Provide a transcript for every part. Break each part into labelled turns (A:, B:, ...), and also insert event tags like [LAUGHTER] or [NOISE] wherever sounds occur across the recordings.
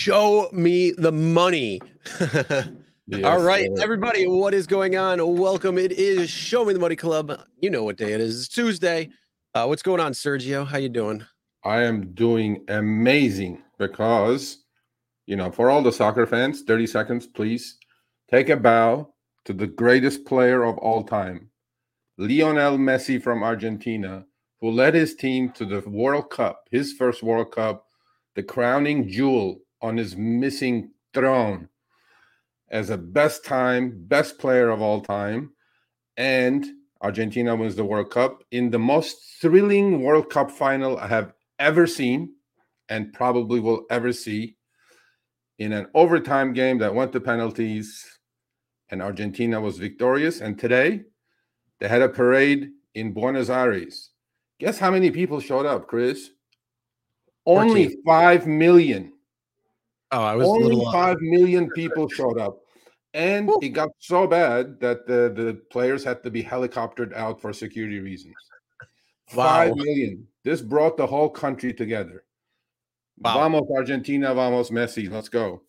A: Show me the money. [LAUGHS]
B: Yes,
A: All right,
B: sir.
A: everybody, what is going on? Welcome. It is Show Me the Money Club. You know what day it is. It's Tuesday. Uh, what's going on, Sergio? How you doing?
B: I am doing amazing because, you know, for all the soccer fans, 30 seconds, please take a bow to the greatest player of all time, Lionel Messi from Argentina, who led his team to the World Cup, his first World Cup, the crowning jewel on his missing throne as a best time, best player of all time. And Argentina wins the World Cup in the most thrilling World Cup final I have ever seen and probably will ever see in an overtime game that went to penalties and Argentina was victorious and today they had a parade in Buenos Aires. Guess how many people showed up, Chris? Only
A: 14.
B: 5 million.
A: Oh, I was
B: Only
A: little.
B: 5 million people showed up. And
A: Woo.
B: it got so bad that the, the players had to be helicoptered out for security reasons. Five
A: Wow.
B: million. This brought the whole country together.
A: Wow.
B: Vamos Argentina, vamos Messi. Let's go.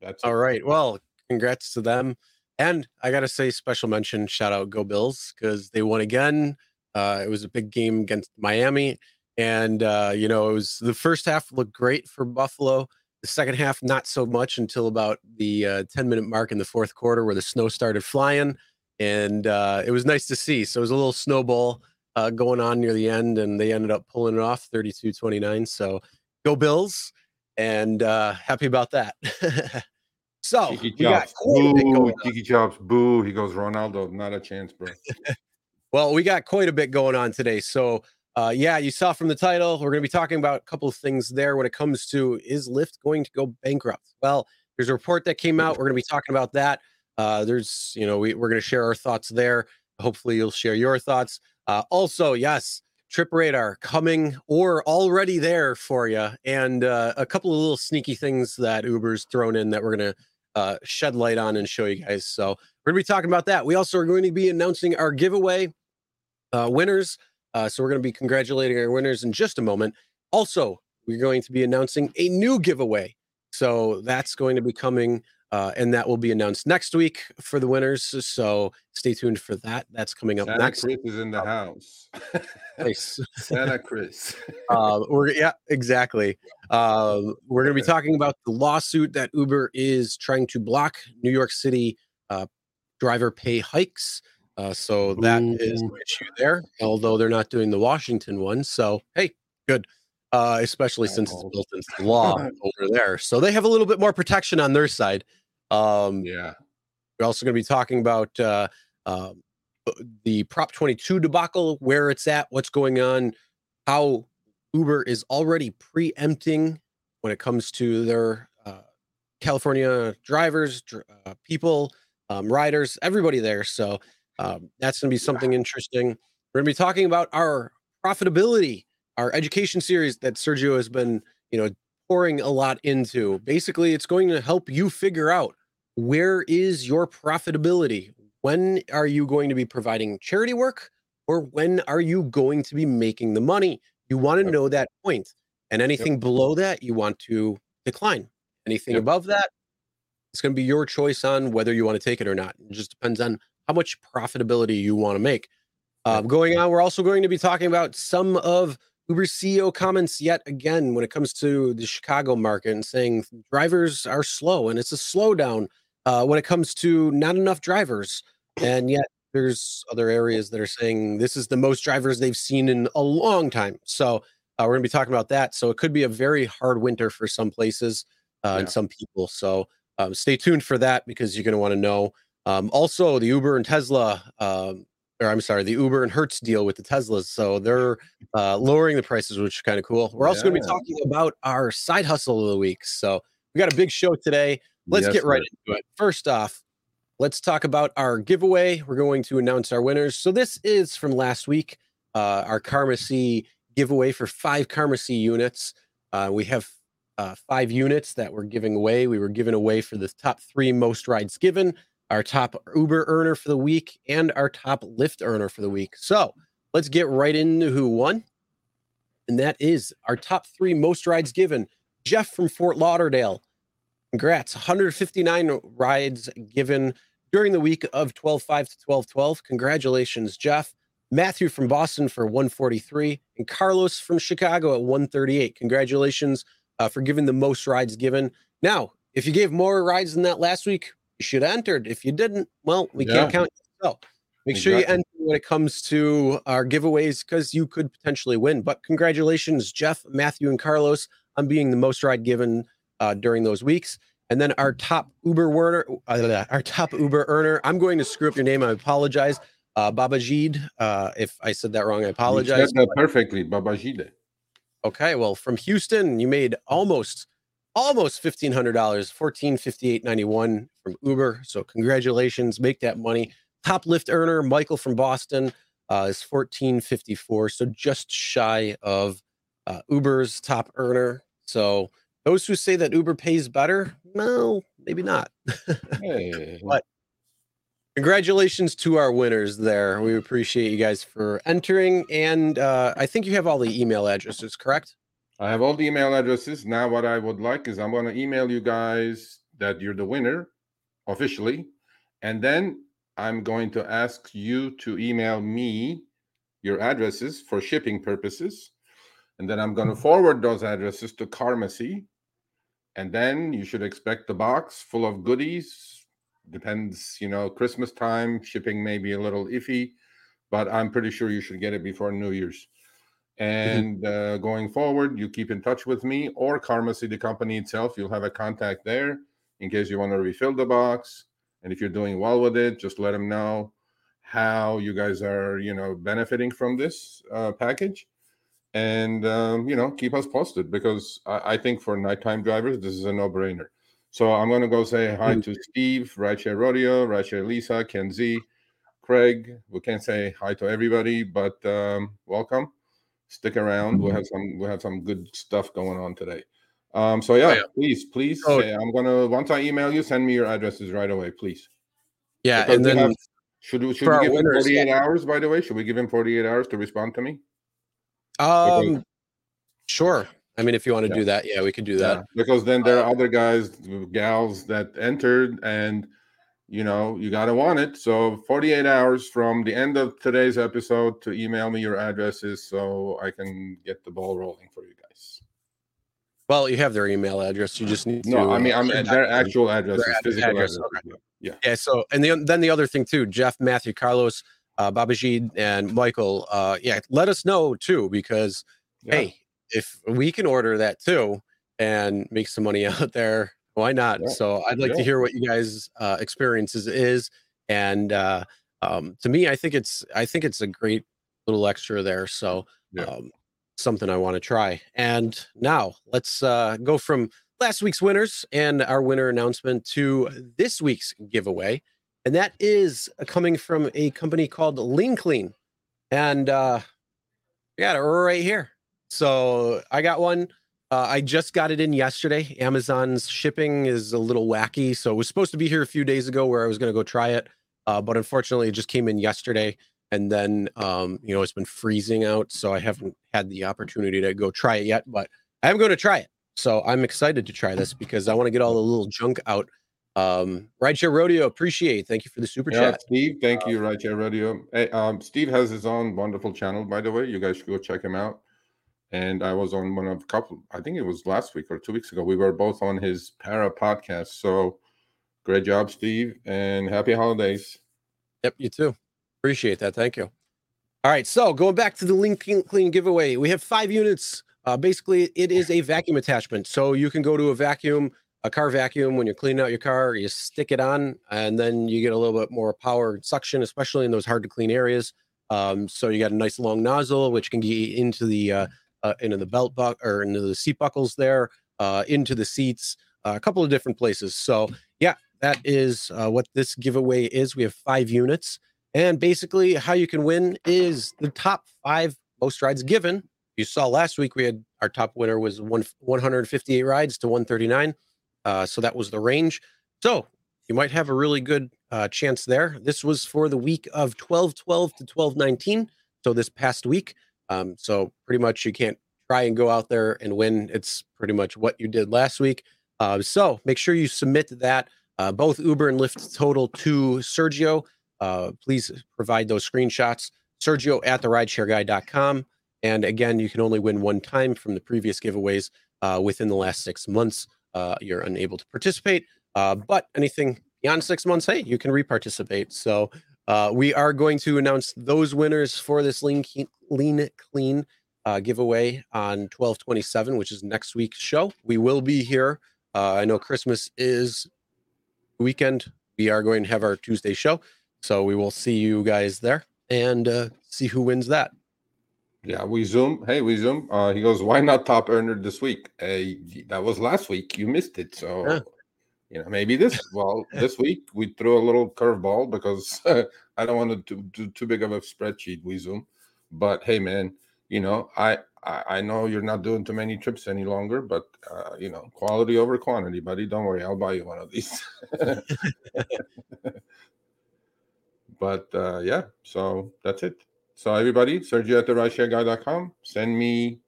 B: That's
A: All
B: it.
A: right. Well, congrats to them. And I got to say, special mention, shout out Go Bills because they won again. Uh, it was a big game against Miami. And, uh, you know, it was the first half looked great for Buffalo. The second half, not so much until about the uh, 10 minute mark in the fourth quarter where the snow started flying. And uh, it was nice to see. So it was a little snowball uh, going on near the end, and they ended up pulling it off 32 29. So go Bills. And uh, happy about that. [LAUGHS] so
B: Kiki
A: we got
B: Chops.
A: quite a bit
B: Boo. Chops. Boo. He goes, Ronaldo. Not a chance, bro. [LAUGHS]
A: Well, we got quite a bit going on today. So, uh, yeah, you saw from the title, we're going to be talking about a couple of things there when it comes to is Lyft going to go bankrupt? Well, there's a report that came out. We're going to be talking about that. Uh, there's, you know, we, we're going to share our thoughts there. Hopefully, you'll share your thoughts. Uh, also, yes, Trip Radar coming or already there for you, and uh, a couple of little sneaky things that Uber's thrown in that we're going to uh, shed light on and show you guys. So, we're going to be talking about that. We also are going to be announcing our giveaway uh, winners. Uh, so we're going to be congratulating our winners in just a moment. Also, we're going to be announcing a new giveaway. So that's going to be coming, uh, and that will be announced next week for the winners. So stay tuned for that. That's coming up
B: Santa
A: next.
B: Chris is in the house. [LAUGHS]
A: Nice.
B: Santa Chris. [LAUGHS]
A: uh, we're yeah, exactly. Um, we're going to be talking about the lawsuit that Uber is trying to block New York City uh, driver pay hikes. Uh, so that is the issue there. Although they're not doing the Washington one, so hey, good. Uh, especially since it's built into law [LAUGHS] over there, so they have a little bit more protection on their side. Um,
B: yeah.
A: we're also going to be talking about uh, um, the Prop 22 debacle, where it's at, what's going on, how Uber is already preempting when it comes to their uh, California drivers, dr- uh, people, um, riders, everybody there. So um, that's going to be something interesting. We're going to be talking about our profitability, our education series that Sergio has been, you know, pouring a lot into. Basically, it's going to help you figure out where is your profitability? When are you going to be providing charity work or when are you going to be making the money? You want to
B: Yep.
A: know that point. And anything below that, you want to decline. Anything
B: Yep.
A: above that, it's going to be your choice on whether you want to take it or not. It just depends on how much profitability you want to make. Um, going on, we're also going to be talking about some of Uber's CEO comments yet again when it comes to the Chicago market and saying drivers are slow and it's a slowdown uh, when it comes to not enough drivers. And yet there's other areas that are saying this is the most drivers they've seen in a long time. So uh, we're going to be talking about that. So it could be a very hard winter for some places uh, and some people. So um, stay tuned for that because you're going to want to know. Um, also, the Uber and Tesla, um, or I'm sorry, the Uber and Hertz deal with the Teslas. So they're uh, lowering the prices, which is kind of cool. We're also going to be talking about our side hustle of the week. So we got a big show today. Let's
B: Yes,
A: get right
B: sir.
A: into it. First off, let's talk about our giveaway. We're going to announce our winners. So this is from last week, uh, our Carmacy giveaway for five Carmacy units. Uh, we have uh, five units that we're giving away. We were giving away for the top three most rides given, our top Uber earner for the week, and our top Lyft earner for the week. So let's get right into who won. And that is our top three most rides given. Jeff from Fort Lauderdale, Congrats. 159 rides given during the week of 12 5 to 12 12. Congratulations, Jeff. Matthew from Boston for 143 and Carlos from Chicago at 138. Congratulations uh, for giving the most rides given. Now, if you gave more rides than that last week, you should have entered. If you didn't, well, we yeah. can't count So Make exactly. sure you enter when it comes to our giveaways because you could potentially win. But congratulations, Jeff, Matthew, and Carlos on being the most ride given uh, during those weeks. And then our top Uber earner, uh, our top Uber earner. I'm going to screw up your name. I apologize, uh, Babajid. Uh, if I said that wrong, I apologize. You
B: said that perfectly, Babajid.
A: Okay, well, from Houston, you made almost almost fifteen hundred dollars, fourteen fifty eight ninety one from Uber. So congratulations, make that money. Top Lyft earner Michael from Boston uh, is fourteen fifty four, so just shy of uh, Uber's top earner. So those who say that Uber pays better, no, maybe not. hey. [LAUGHS] But congratulations to our winners there. We appreciate you guys for entering. And uh, I think you have all the email addresses, correct?
B: I have all the email addresses. Now, what I would like is I'm going to email you guys that you're the winner officially. And then I'm going to ask you to email me your addresses for shipping purposes. And then I'm going to mm-hmm. forward those addresses to Carmacy and then you should expect the box full of goodies. Depends, you know, Christmas time, shipping may be a little iffy, but I'm pretty sure you should get it before New Year's. Mm-hmm. And uh, going forward, you keep in touch with me or Carmacy, the company itself. You'll have a contact there in case you want to refill the box. And if you're doing well with it, just let them know how you guys are, you know, benefiting from this uh, package and um, you know keep us posted because I, I, think for nighttime drivers this is a no-brainer so i'm going to go say hi mm-hmm. to steve rideshare rodeo rideshare lisa Kenzie, craig we can't say hi to everybody but um, welcome stick around we'll have some we'll have some good stuff going on today um, so yeah, oh, yeah. please please oh. say, i'm gonna once i email you send me your addresses right away please
A: yeah because and then have,
B: should we should we give winners, him 48 yeah. hours by the way should we give him 48 hours to respond to me
A: um, sure. I mean, if you want to yeah. do that, yeah, we could do that.
B: Because then there are uh, other guys, gals that entered, and you know, you gotta want it. So 48 hours from the end of today's episode to email me your addresses so I can get the ball rolling for you guys.
A: Well, you have their email address. You just need
B: no. To, I mean, I'm their actual addresses, their physical address. address.
A: Okay. Yeah. Yeah. So, and the, then the other thing too, Jeff, Matthew, Carlos uh, Babajid and Michael, uh, yeah, let us know too, because yeah. hey, if we can order that too and make some money [LAUGHS] out there, why not? Yeah. So I'd like yeah. to hear what you guys' uh, experiences is, and uh, um, to me, I think it's I think it's a great little extra there. So um, something I want to try. And now let's uh, go from last week's winners and our winner announcement to this week's giveaway and that is coming from a company called Lean Clean, and uh, I got it right here. So I got one. Uh, I just got it in yesterday. Amazon's shipping is a little wacky, so it was supposed to be here a few days ago, where I was going to go try it, uh, but unfortunately, it just came in yesterday, and then um, you know it's been freezing out, so I haven't had the opportunity to go try it yet. But I am going to try it, so I'm excited to try this because I want to get all the little junk out um, Rideshare Rodeo, appreciate. Thank you for the super yeah, chat.
B: Steve, thank you, Rideshare Rodeo. Hey, um, Steve has his own wonderful channel, by the way. You guys should go check him out. And I was on one of a couple, I think it was last week or two weeks ago. We were both on his para podcast. So great job, Steve, and happy holidays.
A: Yep, you too. Appreciate that. Thank you. All right, so going back to the Lean Clean giveaway, we have five units. Uh, basically, it is a vacuum attachment. So you can go to a vacuum a car vacuum when you're cleaning out your car you stick it on and then you get a little bit more power and suction especially in those hard to clean areas um, so you got a nice long nozzle which can get into the uh, uh, into the belt buck or into the seat buckles there uh, into the seats uh, a couple of different places so yeah that is uh, what this giveaway is we have five units and basically how you can win is the top five most rides given you saw last week we had our top winner was one 158 rides to 139 uh, so that was the range. So you might have a really good uh, chance there. This was for the week of 12 12 to 12 19. So this past week. Um, so pretty much you can't try and go out there and win. It's pretty much what you did last week. Uh, so make sure you submit that uh, both Uber and Lyft total to Sergio. Uh, please provide those screenshots. Sergio at the rideshareguy.com. And again, you can only win one time from the previous giveaways uh, within the last six months. Uh, you're unable to participate. Uh, but anything beyond six months, hey, you can reparticipate. So uh, we are going to announce those winners for this lean, lean clean uh, giveaway on 1227, which is next week's show. We will be here. Uh, I know Christmas is weekend. We are going to have our Tuesday show. So we will see you guys there and uh, see who wins that.
B: Yeah, we zoom. Hey, we zoom. Uh, he goes, "Why not top earner this week?" Hey, that was last week. You missed it, so yeah. You know maybe this. Well, this week we threw a little curveball because [LAUGHS] I don't want to do too big of a spreadsheet. We zoom, but hey, man, you know I I, I know you're not doing too many trips any longer, but uh, you know quality over quantity, buddy. Don't worry, I'll buy you one of these. [LAUGHS] but uh, yeah, so that's it. So everybody, Sergio at the rideshareguy.com, send me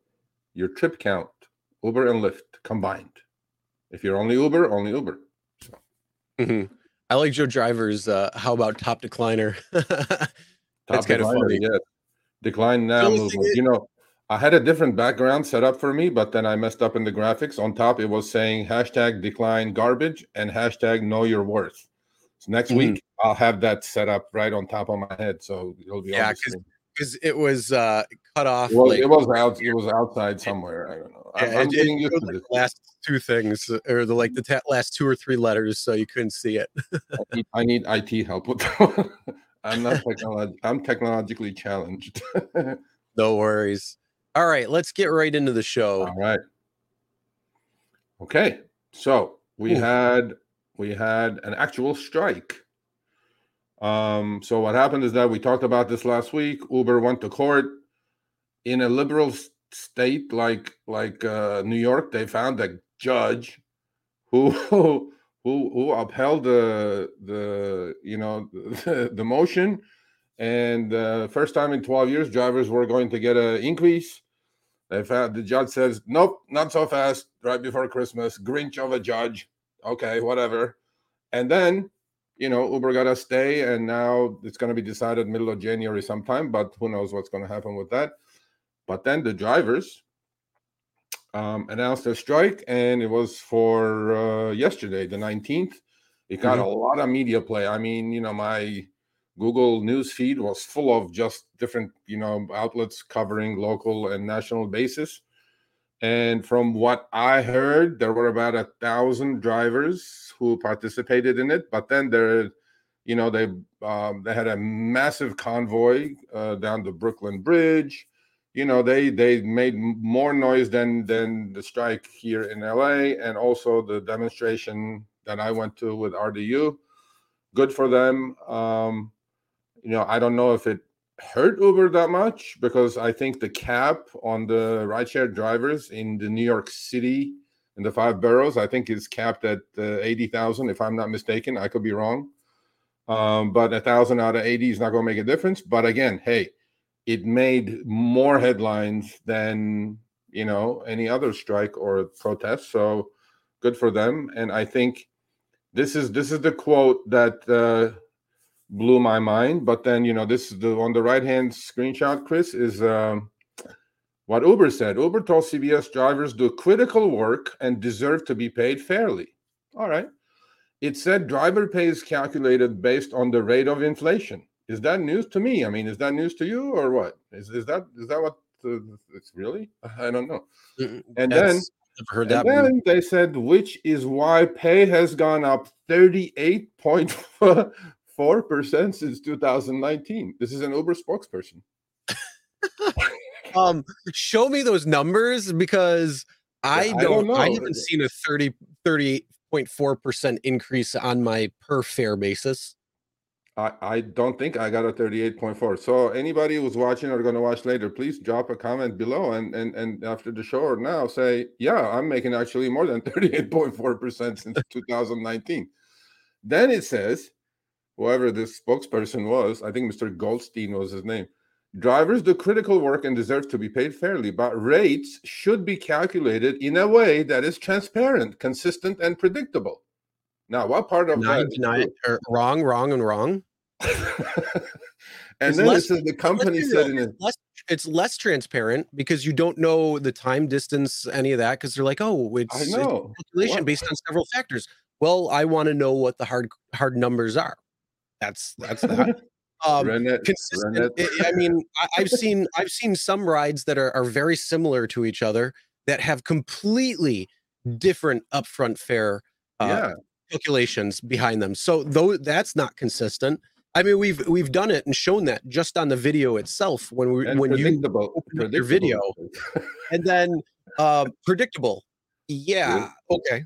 B: your trip count, Uber and Lyft combined. If you're only Uber, only Uber. So.
A: Mm-hmm. I like Joe Driver's. Uh, how about top decliner? [LAUGHS]
B: top That's kind of funny. Yes. Decline now movement. You know, I had a different background set up for me, but then I messed up in the graphics. On top, it was saying hashtag decline garbage and hashtag know your worth. So next mm-hmm. week I'll have that set up right on top of my head, so it'll be
A: yeah, because it was uh, cut off.
B: Well, like, it was out. It was outside somewhere. I don't know.
A: Yeah, I'm, I'm getting used to the last two things, or the like the ta- last two or three letters, so you couldn't see it. [LAUGHS]
B: I, need, I, need, IT help with that. [LAUGHS] I'm not technolog- I'm technologically challenged. [LAUGHS]
A: no worries. All right, let's get right into the show.
B: All right. Okay, so we Ooh. had we had an actual strike. Um, so what happened is that we talked about this last week. Uber went to court in a liberal state like like uh, New York. They found a judge who [LAUGHS] who who upheld the the you know the, [LAUGHS] the motion, and uh, first time in twelve years, drivers were going to get an increase. They found the judge says, "Nope, not so fast." Right before Christmas, Grinch of a judge okay, whatever. And then, you know, Uber got to stay, and now it's going to be decided middle of January sometime, but who knows what's going to happen with that. But then the drivers um, announced their strike, and it was for uh, yesterday, the 19th. It got mm-hmm. a lot of media play. I mean, you know, my Google News feed was full of just different, you know, outlets covering local and national basis. And from what I heard, there were about a thousand drivers who participated in it. But then there, you know, they um, they had a massive convoy uh, down the Brooklyn Bridge. You know, they they made more noise than than the strike here in LA, and also the demonstration that I went to with RDU. Good for them. Um, you know, I don't know if it hurt Uber that much because I think the cap on the rideshare drivers in the New York City in the five boroughs, I think is capped at uh, 80,000, if I'm not mistaken. I could be wrong. Um, but a thousand out of 80 is not going to make a difference. But again, hey, it made more headlines than, you know, any other strike or protest. So good for them. And I think this is this is the quote that uh, blew my mind. But then, you know, this is the on the right hand screenshot, Chris, is um, what Uber said. Uber told CBS drivers do critical work and deserve to be paid fairly. All right. It said driver pay is calculated based on the rate of inflation. Is that news to me? I mean, is that news to you or what? Is is that is that what it's really? I don't know. And That's, then heard that. And then they said, which is why pay has gone up 38.4% since 2019. This is an Uber spokesperson.
A: um, show me those numbers because I yeah, don't. I, don't I haven't seen a 30 38.4 percent increase on my per fare basis.
B: I, I don't think I got a 38.4. So anybody who's watching or going to watch later, please drop a comment below and and and after the show or now say, yeah, I'm making actually more than [LAUGHS] 38.4% since [LAUGHS] 2019. Then it says whoever this spokesperson was, I think Mr. Goldstein was his name. Drivers do critical work and deserve to be paid fairly, but rates should be calculated in a way that is transparent, consistent, and predictable. Now, what part of
A: Nine,
B: that?
A: nine, or wrong, wrong, and wrong. [LAUGHS]
B: and
A: It's
B: then
A: less-
B: it the company said
A: it's less, it's less transparent because you don't know the time, distance, any of that. Because they're like, oh, it's,
B: I
A: it's
B: know.
A: calculation
B: What?
A: based on several factors. Well, I want to know what the hard hard numbers are. That's that's that. [LAUGHS] Um,
B: Renette,
A: consistent.
B: Renette.
A: I mean, I, I've seen I've seen some rides that are, are very similar to each other that have completely different upfront fare uh,
B: yeah,
A: calculations behind them. So though that's not consistent. I mean, we've we've done it and shown that just on the video itself when we
B: and
A: when you open your
B: predictable.
A: and then uh, predictable. Yeah. Okay.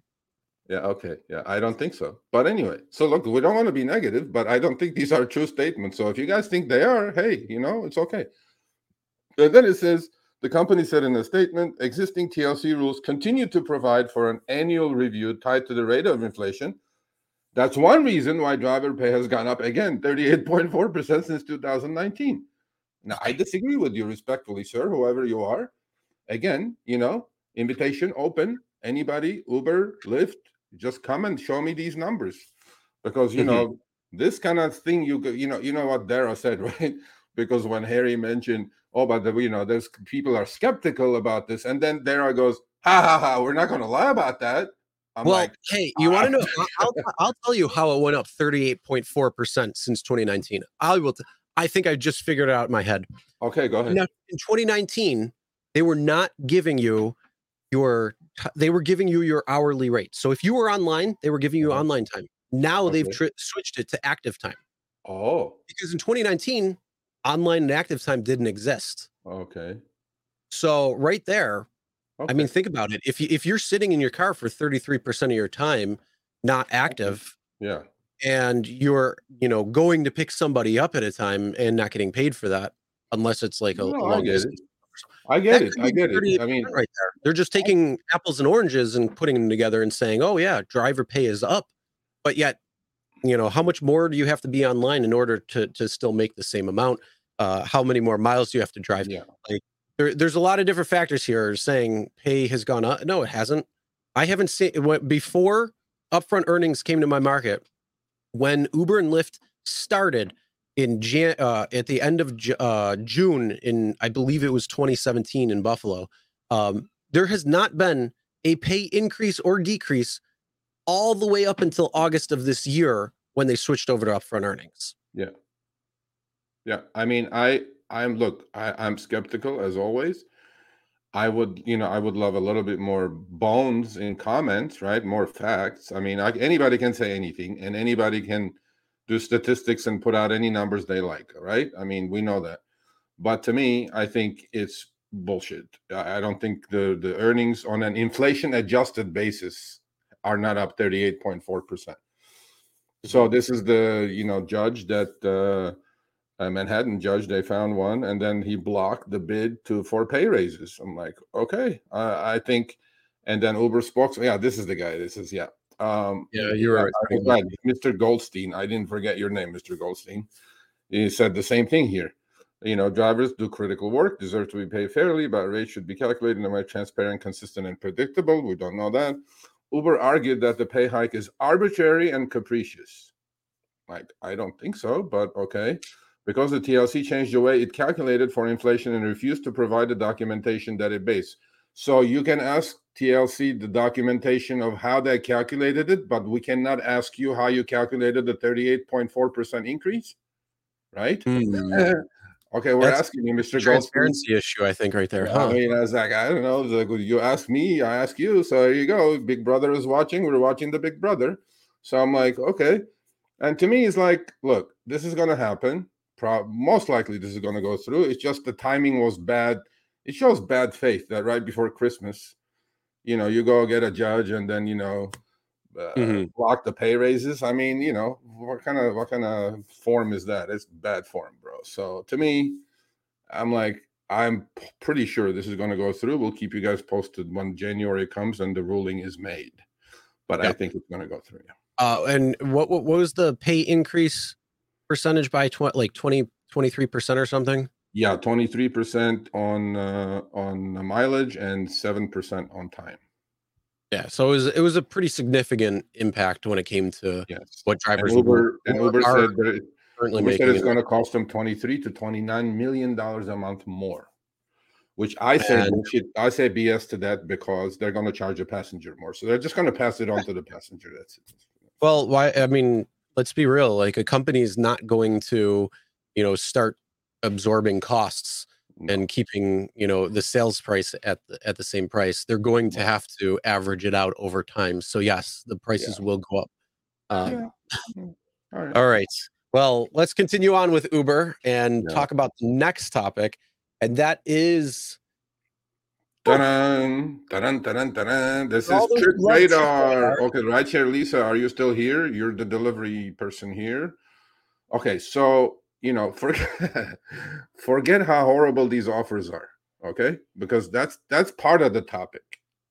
B: Yeah, okay. Yeah, I don't think so. But anyway, so look, we don't want to be negative, but I don't think these are true statements. So if you guys think they are, hey, you know, it's okay. And then it says the company said in a statement existing TLC rules continue to provide for an annual review tied to the rate of inflation. That's one reason why driver pay has gone up again 38.4% since 2019. Now, I disagree with you respectfully, sir, whoever you are. Again, you know, invitation open. Anybody, Uber, Lyft, just come and show me these numbers because you know mm-hmm. this kind of thing you you know you know what Dara said [LAUGHS] right because when Harry mentioned oh but the, you know there's people are skeptical about this and then there I goes ha ha ha we're not going to lie about that I'm
A: well,
B: like
A: hey, you want to
B: "Ah."
A: know? I'll, [LAUGHS] I'll tell you how it went up 38.4% since 2019. I will. T- I think I just figured it out in my head.
B: okay go ahead
A: Now, in 2019, they were not giving you your, they were giving you your hourly rate. So if you were online, they were giving you
B: Uh-huh.
A: online time. Now they've tri- switched it to active time
B: oh
A: because in 2019, online and active time didn't exist.
B: okay
A: So right there,
B: okay
A: I mean, think about it. If you if you're sitting in your car for 33% of your time not mm-hmm. active
B: yeah
A: and you're, you know, going to pick somebody up at a time and not getting paid for that unless it's like a,
B: No, I
A: long
B: get it.
A: distance.
B: I get
A: That
B: it I get it I mean
A: right there. They're just taking apples and oranges and mm-hmm. putting them together and saying, "Oh yeah, driver pay is up." But yet, you know, how much more do you have to be online in order to to still make the same amount? Uh, how many more miles do you have to drive?
B: yeah
A: there, there's a lot of different factors here saying pay has gone up. No, it hasn't. I haven't seen it went before upfront earnings came to my market. When Uber and Lyft started in Jan, uh, at the end of uh, June in I believe it was 2017 in Buffalo, um, there has not been a pay increase or decrease all the way up until August of this year when they switched over to upfront earnings.
B: Yeah, I mean, I I'm look, I, I'm skeptical as always. I would, you know, I would love a little bit more bones in comments, right? More facts. I mean, I, anybody can say anything, and anybody can do statistics and put out any numbers they like, right? I mean, we know that. But to me, I think it's bullshit. I I don't think the the earnings on an inflation adjusted basis are not up 38.4%. So this is the, you know, judge that uh Manhattan judge, they found one, and then he blocked the bid to for pay raises. I'm like, okay, I I think, and then Uber spokesman, yeah, this is the guy. This is yeah, um,
A: Yeah, you're right.
B: Forgot, Mr. Goldstein. I didn't forget your name, Mr. Goldstein. He said the same thing here. You know, drivers do critical work, deserve to be paid fairly, but rates should be calculated in a way transparent, consistent, and predictable. We don't know that. Uber argued that the pay hike is arbitrary and capricious. Like, I don't think so, but okay because the TLC changed the way it calculated for inflation and refused to provide the documentation that it based. So you can ask TLC the documentation of how they calculated it, but we cannot ask you how you calculated the 38.4% increase, right? Hmm. [LAUGHS] okay, we're
A: That's
B: asking you, Mr. Goldstein.
A: Transparency issue, I think, right there.
B: I
A: Huh?
B: mean, I was like, I don't know. like, you ask me, I ask you. So there you go. Big Brother is watching. We're watching the Big Brother. So I'm like, okay. And to me, it's like, look, this is going to happen. Pro- most likely, this is going to go through. It's just the timing was bad. It shows bad faith that right before Christmas, you know, you go get a judge and then you know uh,
A: Mhm.
B: block the pay raises. I mean, you know, what kind of what kind of form is that? It's bad form, bro. So to me, I'm like, I'm p- pretty sure this is going to go through. We'll keep you guys posted when January comes and the ruling is made. But I think it's going to go through. Yeah.
A: Uh, and what, what what was the pay increase percentage by tw- like 20 23 percent or something?
B: Yeah, twenty three percent on uh, on mileage and seven percent on time.
A: Yeah, so it was it was a pretty significant impact when it came to
B: Yes,
A: what
B: and
A: drivers
B: Uber and Uber
A: are
B: said that it,
A: currently
B: Uber said it's going to cost them twenty three to twenty nine million dollars a month more. Which I say bullshit. I say BS to that because they're going to charge a passenger more, so they're just going to pass it on to the passenger. That's it.
A: Well, why? I mean, let's be real. Like a company is not going to, you know, start absorbing costs and keeping, you know, the sales price at the, at the same price. They're going to have to average it out over time. So yes, the prices will go up. Um,
B: Yeah. All right.
A: All right. Well, let's continue on with Uber and
B: Yeah.
A: talk about the next topic, and that is
B: Ta-dun, ta-dun, ta-dun, ta-dun. This is Trip Radar.
A: Radar.
B: Okay, right here, Lisa. Are you still here? You're the delivery person here. Okay, so you know, forget [LAUGHS] forget how horrible these offers are. Okay, because that's that's part of the topic.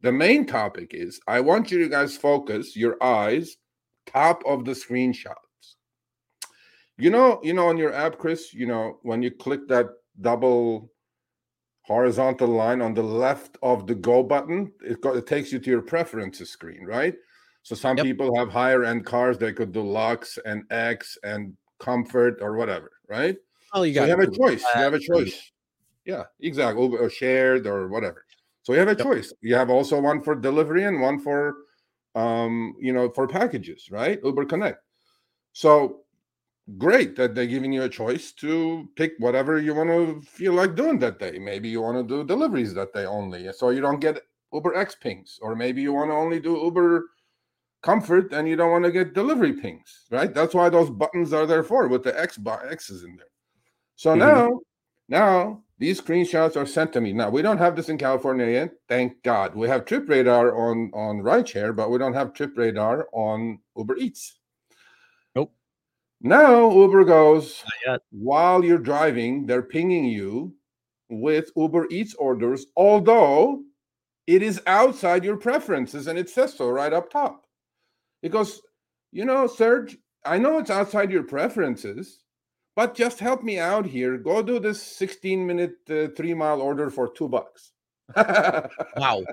B: The main topic is I want you to guys focus your eyes top of the screenshots. You know, you know, on your app, Chris. You know, when you click that double horizontal line on the left of the go button it, go, it takes you to your preferences screen right? So some
A: Yep.
B: people have higher end cars they could do lux and x and comfort or whatever right?
A: Well, you
B: so
A: got
B: you have a choice you have a choice. Yeah exactly Uber- or shared or whatever. So you have a
A: Yep.
B: choice. You have also one for delivery and one for um you know for packages right? Uber connect. So great that they're giving you a choice to pick whatever you want to feel like doing that day. Maybe you want to do deliveries that day only, so you don't get Uber X pings, or maybe you want to only do Uber Comfort and you don't want to get delivery pings, right? That's why those buttons are there for with the X X's in there. So
A: Mhm.
B: now, now these screenshots are sent to me. Now we don't have this in California yet, thank God. We have Trip Radar on on rideshare, but we don't have Trip Radar on Uber Eats. Now Uber goes while you're driving, they're pinging you with Uber Eats orders, although it is outside your preferences and it says so right up top. Goes, you know, Serge, I know it's outside your preferences, but just help me out here. Go do this 16 minute, uh, three mile order for two bucks. [LAUGHS]
A: Wow.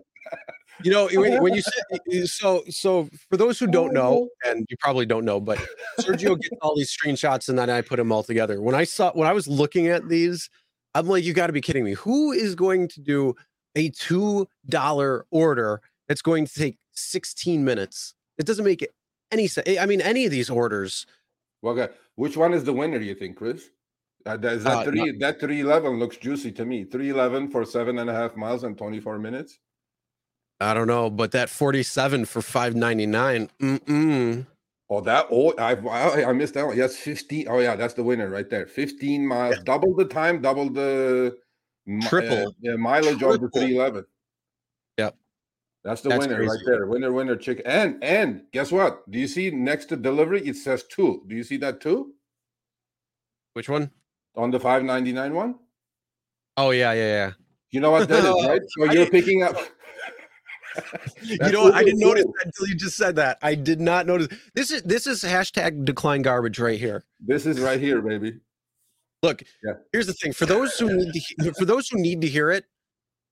A: You know, [LAUGHS] when, when you said so, so for those who don't know, [LAUGHS] and you probably don't know, but Sergio gets all these screenshots and then I put them all together. When I saw when I was looking at these, I'm like, you got to be kidding me. Who is going to do a two dollar order that's going to take 16 minutes? It doesn't make any sense. I mean, any of these orders.
B: Well, okay. Which one is the winner, you think, Chris? Uh, that, is that
A: Uh,
B: three? That three eleven looks juicy to me. Three eleven for seven and a half miles and twenty four minutes.
A: I don't know, but that 47 for 5.99. Mm-mm.
B: Oh, that oh, I I missed that one. Yes, fifteen. Oh yeah, that's the winner right there. Fifteen miles, double the time, double the
A: Triple.
B: uh, the mileage the
A: Triple.
B: three eleven.
A: Yep.
B: That's the
A: That's
B: winner right there. Winner, winner, chicken. And and guess what? Do you see next to delivery? It says two. Do you see that too
A: Which one?
B: on the five ninety nine one?
A: Oh yeah, yeah, yeah.
B: You know what that is, [LAUGHS] right? So
A: I
B: you're picking up. [LAUGHS]
A: you know what? I didn't notice that until you just said that. I did not notice. This is this is hashtag decline garbage right here.
B: This is right here, baby.
A: Look,
B: Yeah.
A: here's the thing: for those who need to, for those who need to hear it,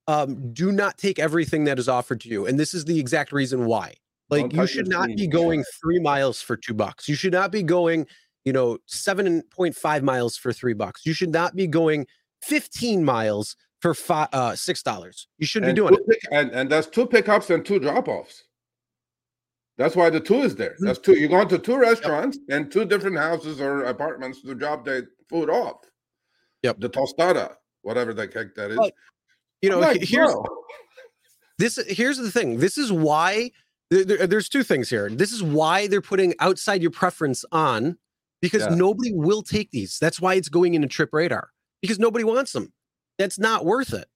A: um, do not take everything that is offered to you, and this is the exact reason why. Like, you should not be going three miles for two bucks. You should not be going, you know, seven point five miles for three bucks. You should not be going fifteen miles for five, uh, six dollars. You shouldn't
B: and,
A: be doing it.
B: pick- and and that's two pickups and two drop-offs. That's why the two is there.
A: Mm-hmm.
B: That's two. You're going to two restaurants and two different houses or apartments to drop the food off.
A: Yep.
B: The tostada, whatever the heck that is.
A: Well, You know,
B: like,
A: here's [LAUGHS] this here's the thing this is why there- there's two things here this is why they're putting outside your preference on because
B: Yeah.
A: nobody will take these that's why it's going into trip radar because nobody wants them that's not worth it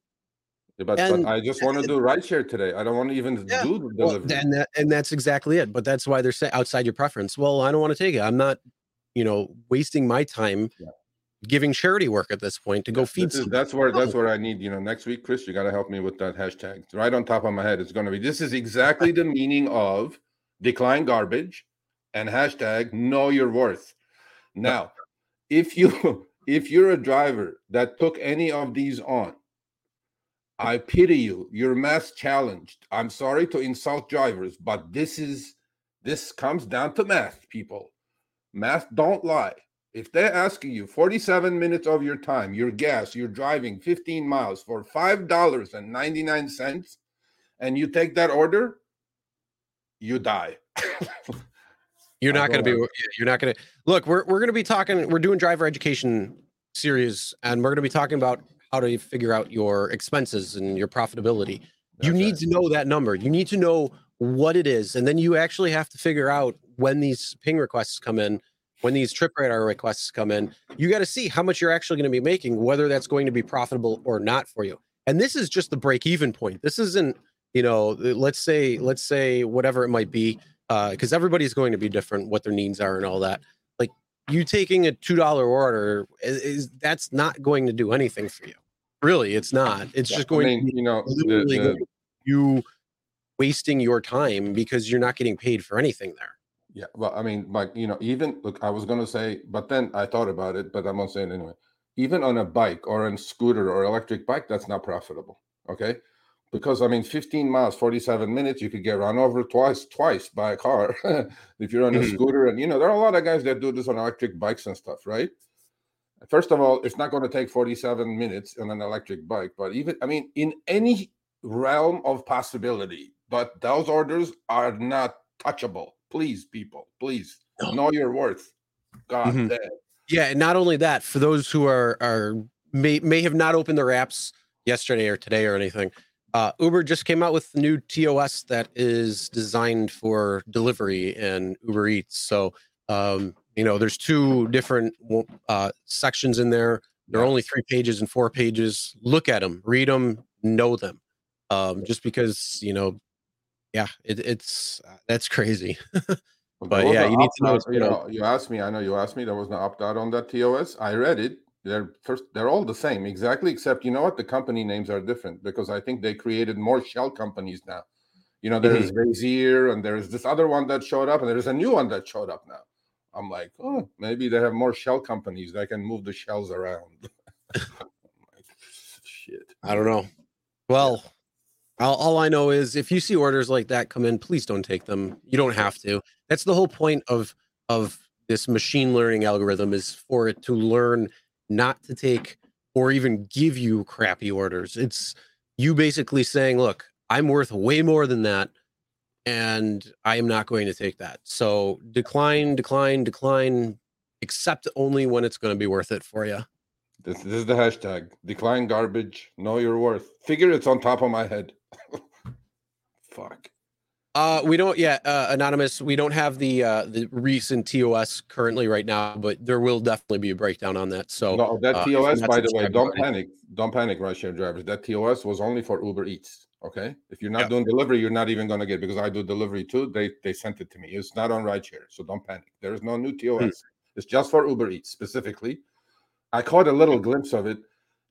B: but, but
A: and-
B: I just want to do rideshare today. I don't want to even
A: Yeah.
B: do the
A: well,
B: delivery.
A: and that and that's exactly it but that's why they're saying outside your preference well i don't want to take it i'm not you know wasting my time
B: Yeah.
A: giving charity work at this point to go feed
B: is- that's where that's where I need, you know, next week, Chris, you got to help me with that hashtag. Right on top of my head, it's going to be this is exactly the meaning of decline garbage and hashtag know your worth. Now, if you [LAUGHS] if you're a driver that took any of these on, I pity you. You're mass challenged. I'm sorry to insult drivers, but this is this comes down to math, people. Math don't lie. If they're asking you 47 minutes of your time, your gas, you're driving 15 miles for $5.99, and you take that order, you die. [LAUGHS]
A: You're not going to be. You're not going to look. We're we're going to be talking. We're doing driver education series, and we're going to be talking about how to figure out your expenses and your profitability. That's you need right. to know that number. You need to know what it is, and then you actually have to figure out when these ping requests come in, when these trip radar requests come in. You got to see how much you're actually going to be making, whether that's going to be profitable or not for you. And this is just the break even point. This isn't, you know, let's say, let's say whatever it might be because uh, everybody's going to be different, what their needs are, and all that. Like you taking a two dollar order is, is, that's not going to do anything for you. Really, it's not. It's yeah, just going I mean, to
B: you know the, the,
A: you wasting your time because you're not getting paid for anything there.
B: Yeah, well, I mean, like you know, even look, I was gonna say, but then I thought about it, but I'm gonna say it anyway. Even on a bike or a scooter or electric bike, that's not profitable. Okay, because I mean, 15 miles, 47 minutes, you could get run over twice, twice by a car [LAUGHS] if you're on a mm-hmm. scooter. And you know, there are a lot of guys that do this on electric bikes and stuff, right? First of all, it's not going to take 47 minutes on an electric bike, but even I mean, in any realm of possibility, but those orders are not touchable. Please, people, please know your worth. God mm-hmm. damn.
A: Yeah, and not only that, for those who are are may may have not opened their apps yesterday or today or anything uh, Uber just came out with the new TOS that is designed for delivery and Uber Eats. So, um, you know, there's two different uh, sections in there. There are only three pages and four pages. Look at them, read them, know them. Um, just because, you know, yeah, it, it's uh, that's crazy. [LAUGHS] but yeah, you need to know.
B: You know, you asked me. I know you asked me. There was no opt out on that TOS. I read it. They're first, they're all the same exactly, except you know what? The company names are different because I think they created more shell companies now. You know, there's mm and there's this other one that showed up, and there's a new one that showed up now. I'm like, oh, maybe they have more shell companies that can move the shells around. [LAUGHS]
A: Shit. I don't know. Well, all, all, I know is if you see orders like that come in, please don't take them. You don't have to. That's the whole point of of this machine learning algorithm is for it to learn not to take or even give you crappy orders. It's you basically saying, look, I'm worth way more than that. And I am not going to take that. So decline, decline, decline, accept only when it's going to be worth it for you.
B: This, this is the hashtag decline garbage, know your worth. Figure it's on top of my head. [LAUGHS] Fuck.
A: Uh, we don't yet, uh, anonymous. We don't have the uh, the recent TOS currently right now, but there will definitely be a breakdown on that. So
B: no, that uh, TOS, by the way, don't panic, don't panic, rideshare drivers. That TOS was only for Uber Eats. Okay, if you're not doing delivery, you're not even gonna get because I do delivery too. They they sent it to me. It's not on rideshare, so don't panic. There is no new TOS. Hmm. It's just for Uber Eats specifically. I caught a little glimpse of it.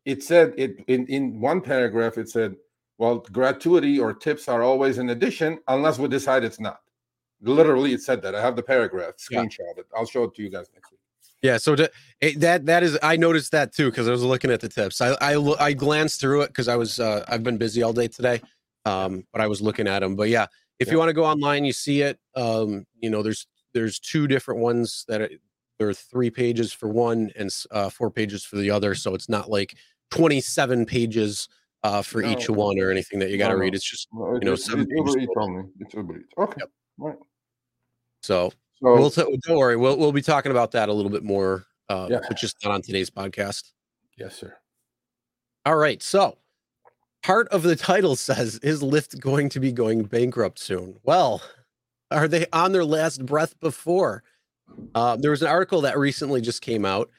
B: It said it in in one paragraph. It said well, gratuity or tips are always an addition unless we decide it's not. Literally, it said that. I have the paragraph, screenshot yeah. it. I'll show it to you guys next week.
A: Yeah, so to, it, that that is I noticed that too because I was looking at the tips. I I, I glanced through it because I was uh, I've been busy all day today, um, but I was looking at them. But yeah, if yeah. you want to go online, you see it. Um, you know, there's there's two different ones that are, there are three pages for one and uh, four pages for the other. So it's not like 27 pages uh, for no. each one or anything that you got to no, read. It's just no, you know
B: it's, it's Uber only. It's Uber Eats. Okay. Yep. Right.
A: So, so we'll t- don't worry. We'll we'll be talking about that a little bit more, uh, yeah. but just not on today's podcast.
B: Yes, sir.
A: All right. So, part of the title [LAUGHS] says, "Is Lyft going to be going bankrupt soon?" Well, are they on their last breath before? Uh, there was an article that recently just came out,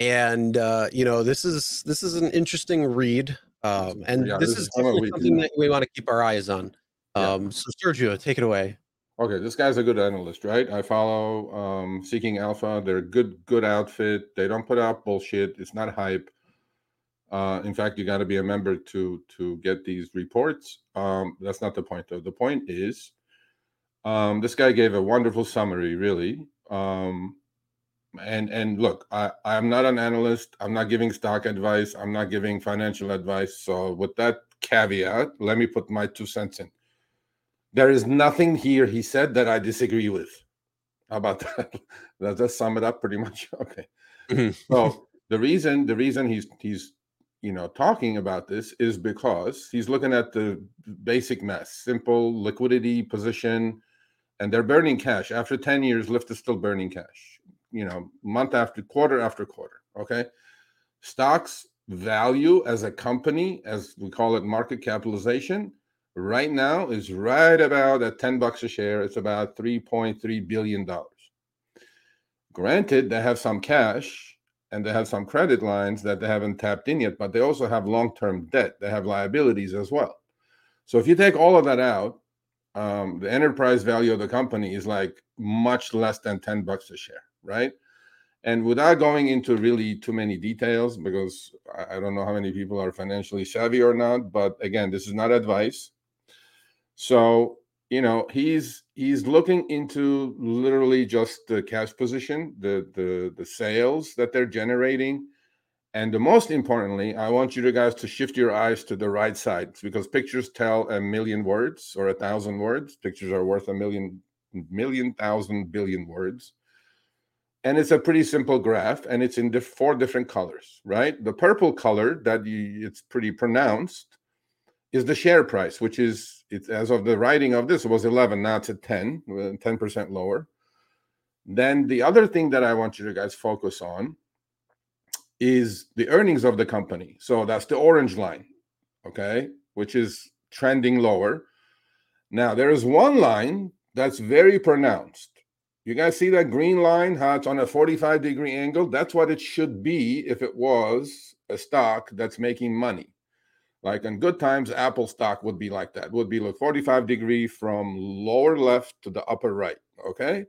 A: and uh, you know this is this is an interesting read. Um, and yeah, this, this, is, is something that we want to keep our eyes on. Um, yeah. So, Sergio, take it away.
B: Okay, this guy's a good analyst, right? I follow um, Seeking Alpha. They're a good, good outfit. They don't put out bullshit. It's not hype. Uh, in fact, you got to be a member to to get these reports. Um, that's not the point, though. The point is, um, this guy gave a wonderful summary. Really, um, and and look, I I'm not an analyst. I'm not giving stock advice. I'm not giving financial advice. So with that caveat, let me put my two cents in. There is nothing here he said that I disagree with. How about [LAUGHS] that? Does that sum it up pretty much? [LAUGHS] Okay. Mm-hmm. so the reason the reason he's he's you know talking about this is because he's looking at the basic mess, simple liquidity position, and they're burning cash. After 10 years, Lyft is still burning cash, you know, month after quarter after quarter. Okay. Stocks value as a company, as we call it market capitalization, right now is right about at 10 bucks a share. It's about 3.3 billion dollars. Granted, they have some cash and they have some credit lines that they haven't tapped in yet, but they also have long-term debt. They have liabilities as well. So if you take all of that out, um, the enterprise value of the company is like much less than 10 bucks a share, right? And without going into really too many details, because I don't know how many people are financially savvy or not, but again, this is not advice. So, you know, he's he's looking into literally just the cash position, the the the sales that they're generating, and the most importantly, I want you guys to shift your eyes to the right side because pictures tell a million words or a thousand words. Pictures are worth a million, million, thousand, billion words. And it's a pretty simple graph, and it's in the four different colors, right? The purple color that you, it's pretty pronounced is the share price, which is it's as of the writing of this, was 11, now it's at 10, 10% lower. Then the other thing that I want you guys focus on is the earnings of the company. So that's the orange line, okay, which is trending lower. Now, there is one line that's very pronounced. You guys see that green line, how it's on a 45 degree angle? That's what it should be if it was a stock that's making money. Like in good times, Apple stock would be like that, would be like 45 degree from lower left to the upper right. Okay.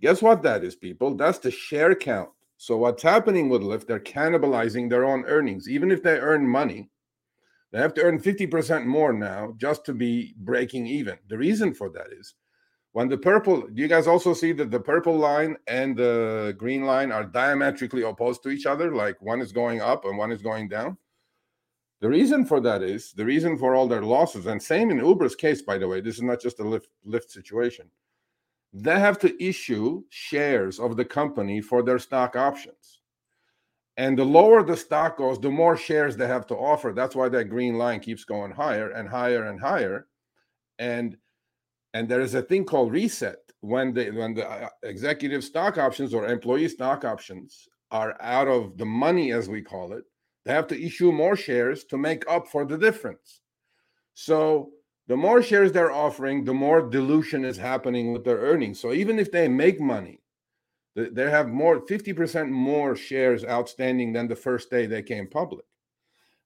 B: Guess what that is, people? That's the share count. So what's happening with Lyft? They're cannibalizing their own earnings. Even if they earn money, they have to earn 50% more now just to be breaking even. The reason for that is when the purple, do you guys also see that the purple line and the green line are diametrically opposed to each other? Like one is going up and one is going down? The reason for that is the reason for all their losses, and same in Uber's case, by the way, this is not just a Lyft, Lyft situation they have to issue shares of the company for their stock options. And the lower the stock goes, the more shares they have to offer. That's why that green line keeps going higher and higher and higher. And and there is a thing called reset when the when the uh, executive stock options or employee stock options are out of the money as we call it they have to issue more shares to make up for the difference so the more shares they're offering, the more dilution is happening with their earnings. So even if they make money, they have more 50% more shares outstanding than the first day they came public.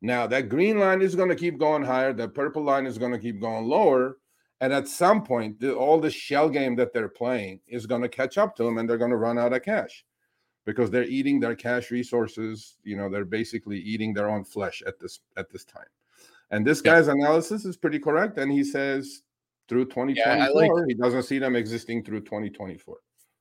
B: Now that green line is going to keep going higher, the purple line is going to keep going lower, and at some point, the, all the shell game that they're playing is going to catch up to them, and they're going to run out of cash because they're eating their cash resources. You know, they're basically eating their own flesh at this at this time. And this guy's yeah. analysis is pretty correct. And he says through 2024, yeah, like, he doesn't see them existing through 2024.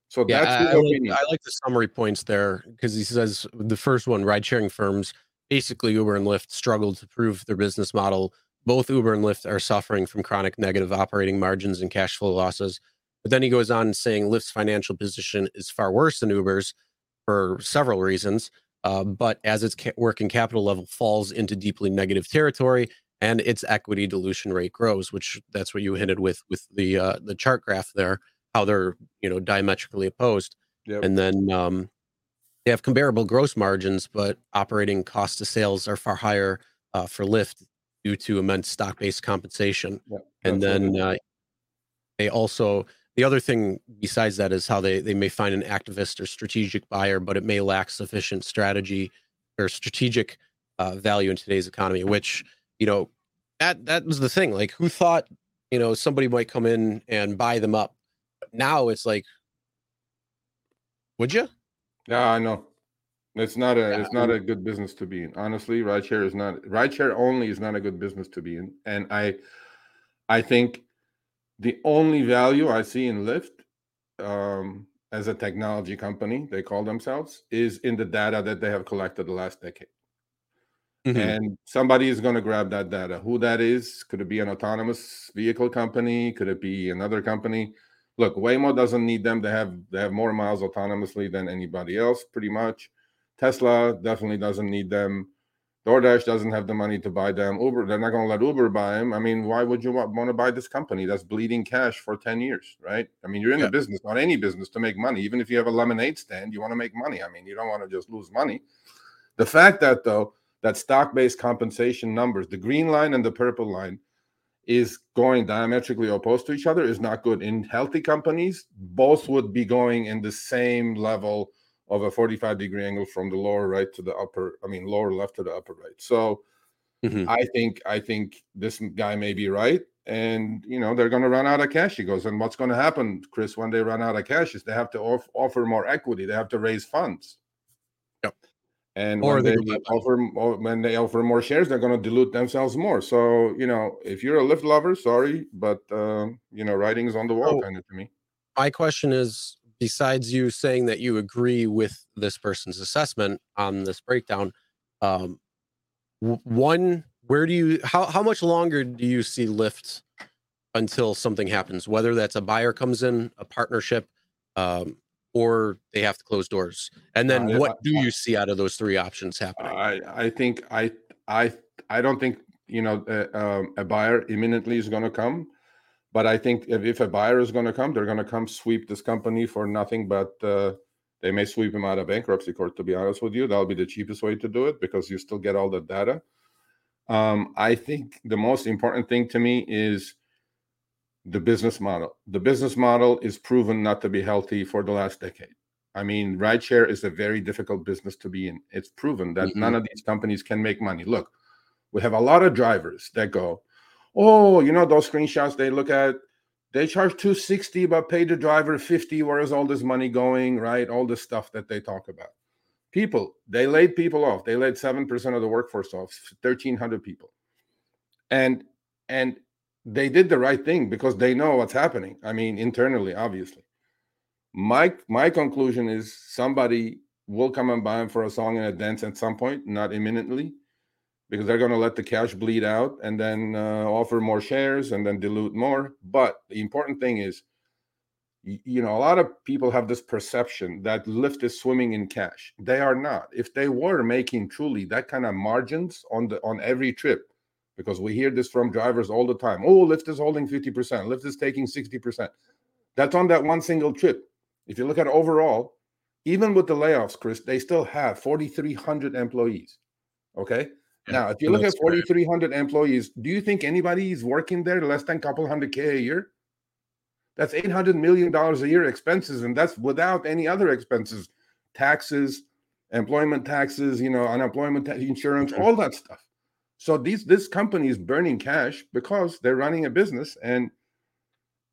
B: So yeah, that's
A: I, I, like, I like the summary points there because he says the first one, ride sharing firms, basically Uber and Lyft struggled to prove their business model. Both Uber and Lyft are suffering from chronic negative operating margins and cash flow losses. But then he goes on saying Lyft's financial position is far worse than Uber's for several reasons. Uh, but as its ca- working capital level falls into deeply negative territory and its equity dilution rate grows, which that's what you hinted with with the uh, the chart graph there, how they're you know diametrically opposed, yep. and then um, they have comparable gross margins, but operating cost of sales are far higher uh, for Lyft due to immense stock based compensation, yep. and then uh, they also the other thing besides that is how they they may find an activist or strategic buyer, but it may lack sufficient strategy or strategic uh, value in today's economy. Which you know that that was the thing. Like, who thought you know somebody might come in and buy them up? But now it's like, would you?
B: Yeah, I know. It's not a yeah, it's not a good business to be in. Honestly, rideshare is not rideshare only is not a good business to be in. And I I think the only value I see in Lyft um, as a technology company, they call themselves, is in the data that they have collected the last decade. Mm-hmm. And somebody is going to grab that data. Who that is? Could it be an autonomous vehicle company? Could it be another company? Look, Waymo doesn't need them. They have they have more miles autonomously than anybody else, pretty much. Tesla definitely doesn't need them. DoorDash doesn't have the money to buy them. Uber, they're not going to let Uber buy them. I mean, why would you want, want to buy this company that's bleeding cash for 10 years, right? I mean, you're in yeah. the business, not any business, to make money. Even if you have a lemonade stand, you want to make money. I mean, you don't want to just lose money. The fact that, though, that stock based compensation numbers, the green line and the purple line, is going diametrically opposed to each other is not good. In healthy companies, both would be going in the same level of a 45 degree angle from the lower right to the upper i mean lower left to the upper right. So mm-hmm. i think i think this guy may be right and you know they're going to run out of cash. He goes and what's going to happen chris when they run out of cash is they have to off- offer more equity. They have to raise funds.
A: Yep.
B: And or when they, they offer when they offer more shares they're going to dilute themselves more. So you know if you're a Lyft lover sorry but uh, you know writing's on the wall oh, kind of to me.
A: my question is besides you saying that you agree with this person's assessment on this breakdown, um, one, where do you how how much longer do you see Lyft until something happens? Whether that's a buyer comes in, a partnership, um, or they have to close doors. And then, uh, what do you see out of those three options happening?
B: I I think I I I don't think you know uh, um, a buyer imminently is going to come. But I think if, if a buyer is going to come, they're going to come sweep this company for nothing but uh, they may sweep him out of bankruptcy court. To be honest with you, that'll be the cheapest way to do it because you still get all the data. Um, I think the most important thing to me is the business model. The business model is proven not to be healthy for the last decade. I mean, rideshare is a very difficult business to be in. It's proven that mm-hmm. none of these companies can make money. Look, we have a lot of drivers that go, oh, you know, those screenshots they look at, they charge 260 but pay the driver 50. Where is all this money going? Right? All the stuff that they talk about. People, they laid people off. They laid 7% of the workforce off, 1,300 people. And and they did the right thing because they know what's happening. I mean, internally, obviously. My my conclusion is somebody will come and buy them for a song and a dance at some point, not imminently because they're going to let the cash bleed out and then uh, offer more shares and then dilute more. But the important thing is, you know, a lot of people have this perception that Lyft is swimming in cash. They are not. If they were making truly that kind of margins on the on every trip, because we hear this from drivers all the time. Oh, Lyft is holding 50%, Lyft is taking 60%. That's on that one single trip. If you look at overall, even with the layoffs, Chris, they still have 4,300 employees. Okay. Now, if you look at 4,300 employees, do you think anybody is working there less than a couple hundred K a year? That's $800 million a year expenses, and that's without any other expenses, taxes, employment taxes, you know, unemployment insurance, all that stuff. So these this company is burning cash because they're running a business and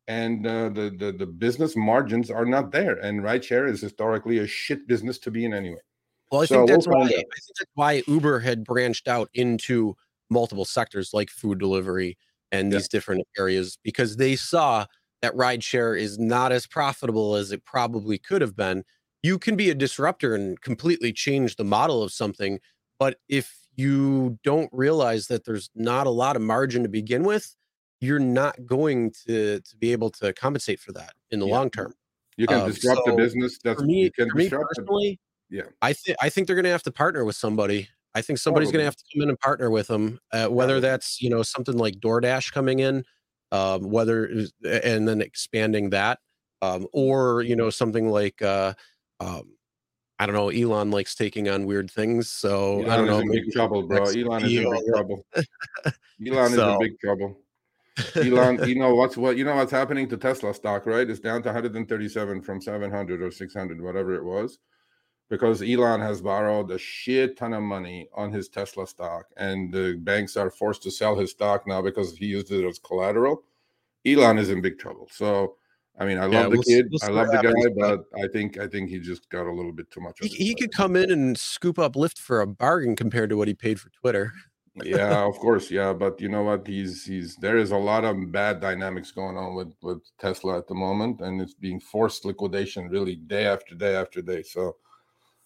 B: and uh, the, the the business margins are not there. And rideshare is historically a shit business to be in anyway.
A: Well, I so think that's we'll why I think that's why Uber had branched out into multiple sectors like food delivery and these different areas because they saw that rideshare is not as profitable as it probably could have been. You can be a disruptor and completely change the model of something, but if you don't realize that there's not a lot of margin to begin with, you're not going to to be able to compensate for that in the yeah. long term.
B: You can um, disrupt so the business. That's
A: for me, for me personally,
B: yeah,
A: I think I think they're going to have to partner with somebody. I think somebody's going to have to come in and partner with them. Uh, whether Probably. that's you know something like DoorDash coming in, um, whether and then expanding that, um, or you know something like uh, um, I don't know. Elon likes taking on weird things, so
B: Elon
A: I don't know.
B: in big trouble, bro. Elon is in big trouble. [LAUGHS] Elon is in big trouble. Elon, [LAUGHS] you know what's what you know what's happening to Tesla stock, right? It's down to 137 from 700 or 600, whatever it was because Elon has borrowed a shit ton of money on his Tesla stock, and the banks are forced to sell his stock now because he used it as collateral. Elon is in big trouble. So, I mean, I love yeah, the we'll, kid, we'll I love the guy, but I think I think he just got a little bit too much.
A: He, he could come in and scoop up Lyft for a bargain compared to what he paid for Twitter.
B: yeah, [LAUGHS] of course, yeah, but you know what? He's he's there is a lot of bad dynamics going on with with Tesla at the moment, and it's being forced liquidation really day after day after day. So,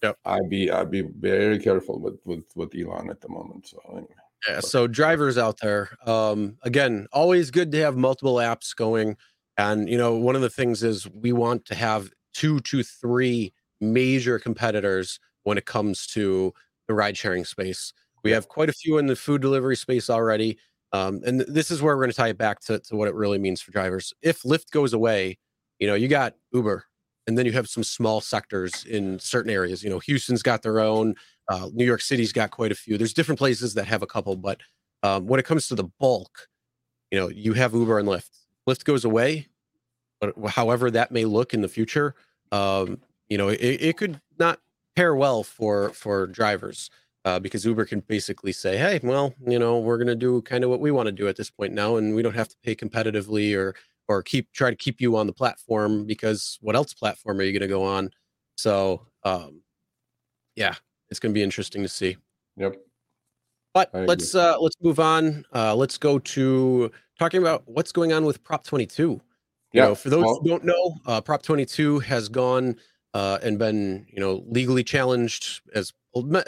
A: Yep.
B: I'd be I'd be very careful with with with Elon at the moment. So anyway,
A: Yeah, so drivers out there, um, again, always good to have multiple apps going. And you know, one of the things is we want to have two to three major competitors when it comes to the ride sharing space. We have quite a few in the food delivery space already. Um, and this is where we're going to tie it back to, to what it really means for drivers. If Lyft goes away, you know, you got Uber, and then you have some small sectors in certain areas. You know, Houston's got their own, uh, New York City's got quite a few. There's different places that have a couple, but um, when it comes to the bulk, you know, you have Uber and Lyft. Lyft goes away, but however that may look in the future, um, you know, it, it could not pair well for for drivers uh, because Uber can basically say, "Hey, well, you know, we're going to do kind of what we want to do at this point now, and we don't have to pay competitively or or keep try to keep you on the platform because what else platform are you going to go on?" So, um, yeah, it's going to be interesting to see.
B: yep.
A: But let's uh, let's move on. Uh, let's go to talking about what's going on with Prop 22. You
B: Yeah,
A: know, for those
B: well-
A: who don't know, uh, Prop 22 has gone uh, and been, you know, legally challenged as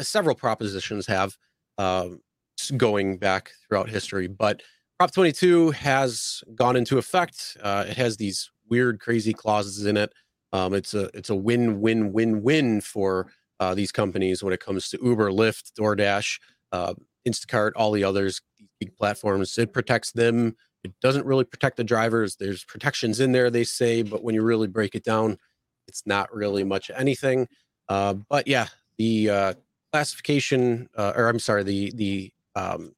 A: several propositions have um, s- going back throughout history. But Prop 22 has gone into effect. Uh, it has these weird, crazy clauses in it. Um, it's a it's a win win win win for uh, these companies when it comes to Uber, Lyft, DoorDash, uh, Instacart, all the others, big platforms. It protects them. It doesn't really protect the drivers. There's protections in there, they say, but when you really break it down, it's not really much anything. Uh, but yeah, the uh, classification, uh, or I'm sorry, the the um,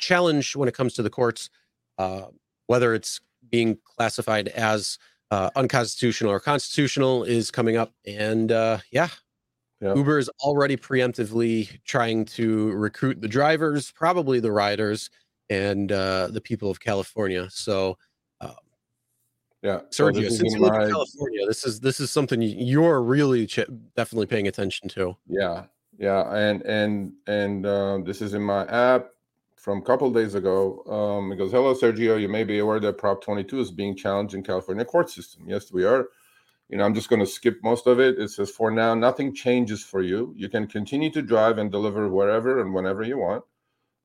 A: challenge when it comes to the courts, uh, whether it's being classified as uh, unconstitutional or constitutional, is coming up. And uh, yeah,
B: Yeah.
A: Uber is already preemptively trying to recruit the drivers, probably the riders, and uh, the people of California. So,
B: Yeah. so
A: Sergio,
B: this is
A: since you live in California, this is this is something you're really ch- definitely paying attention to.
B: Yeah, yeah, and and and uh, this is in my app from a couple days ago. Um, it goes, "Hello, Sergio. You may be aware that Prop 22 is being challenged in California court system. Yes, we are. You know, I'm just going to skip most of it. It says, for now, nothing changes for you. You can continue to drive and deliver wherever and whenever you want.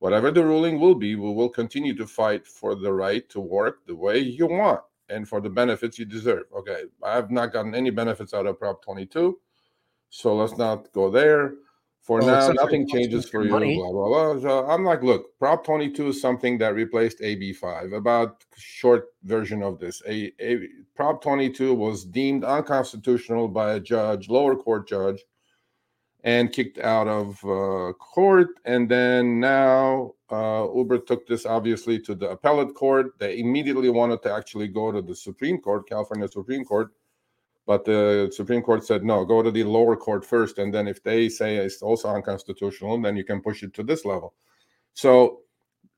B: Whatever the ruling will be, we will continue to fight for the right to work the way you want and for the benefits you deserve. Okay, I have not gotten any benefits out of Prop 22, so let's not go there. For
A: Well,
B: now, nothing changes for you.
A: money.
B: Blah blah blah. So I'm like, look, Prop 22 is something that replaced AB5. About short version of this, a, a Prop 22 was deemed unconstitutional by a judge, lower court judge, and kicked out of uh, court. And then now uh, Uber took this obviously to the appellate court. They immediately wanted to actually go to the Supreme Court, California Supreme Court. But the Supreme Court said, no, go to the lower court first. And then if they say it's also unconstitutional, then you can push it to this level. So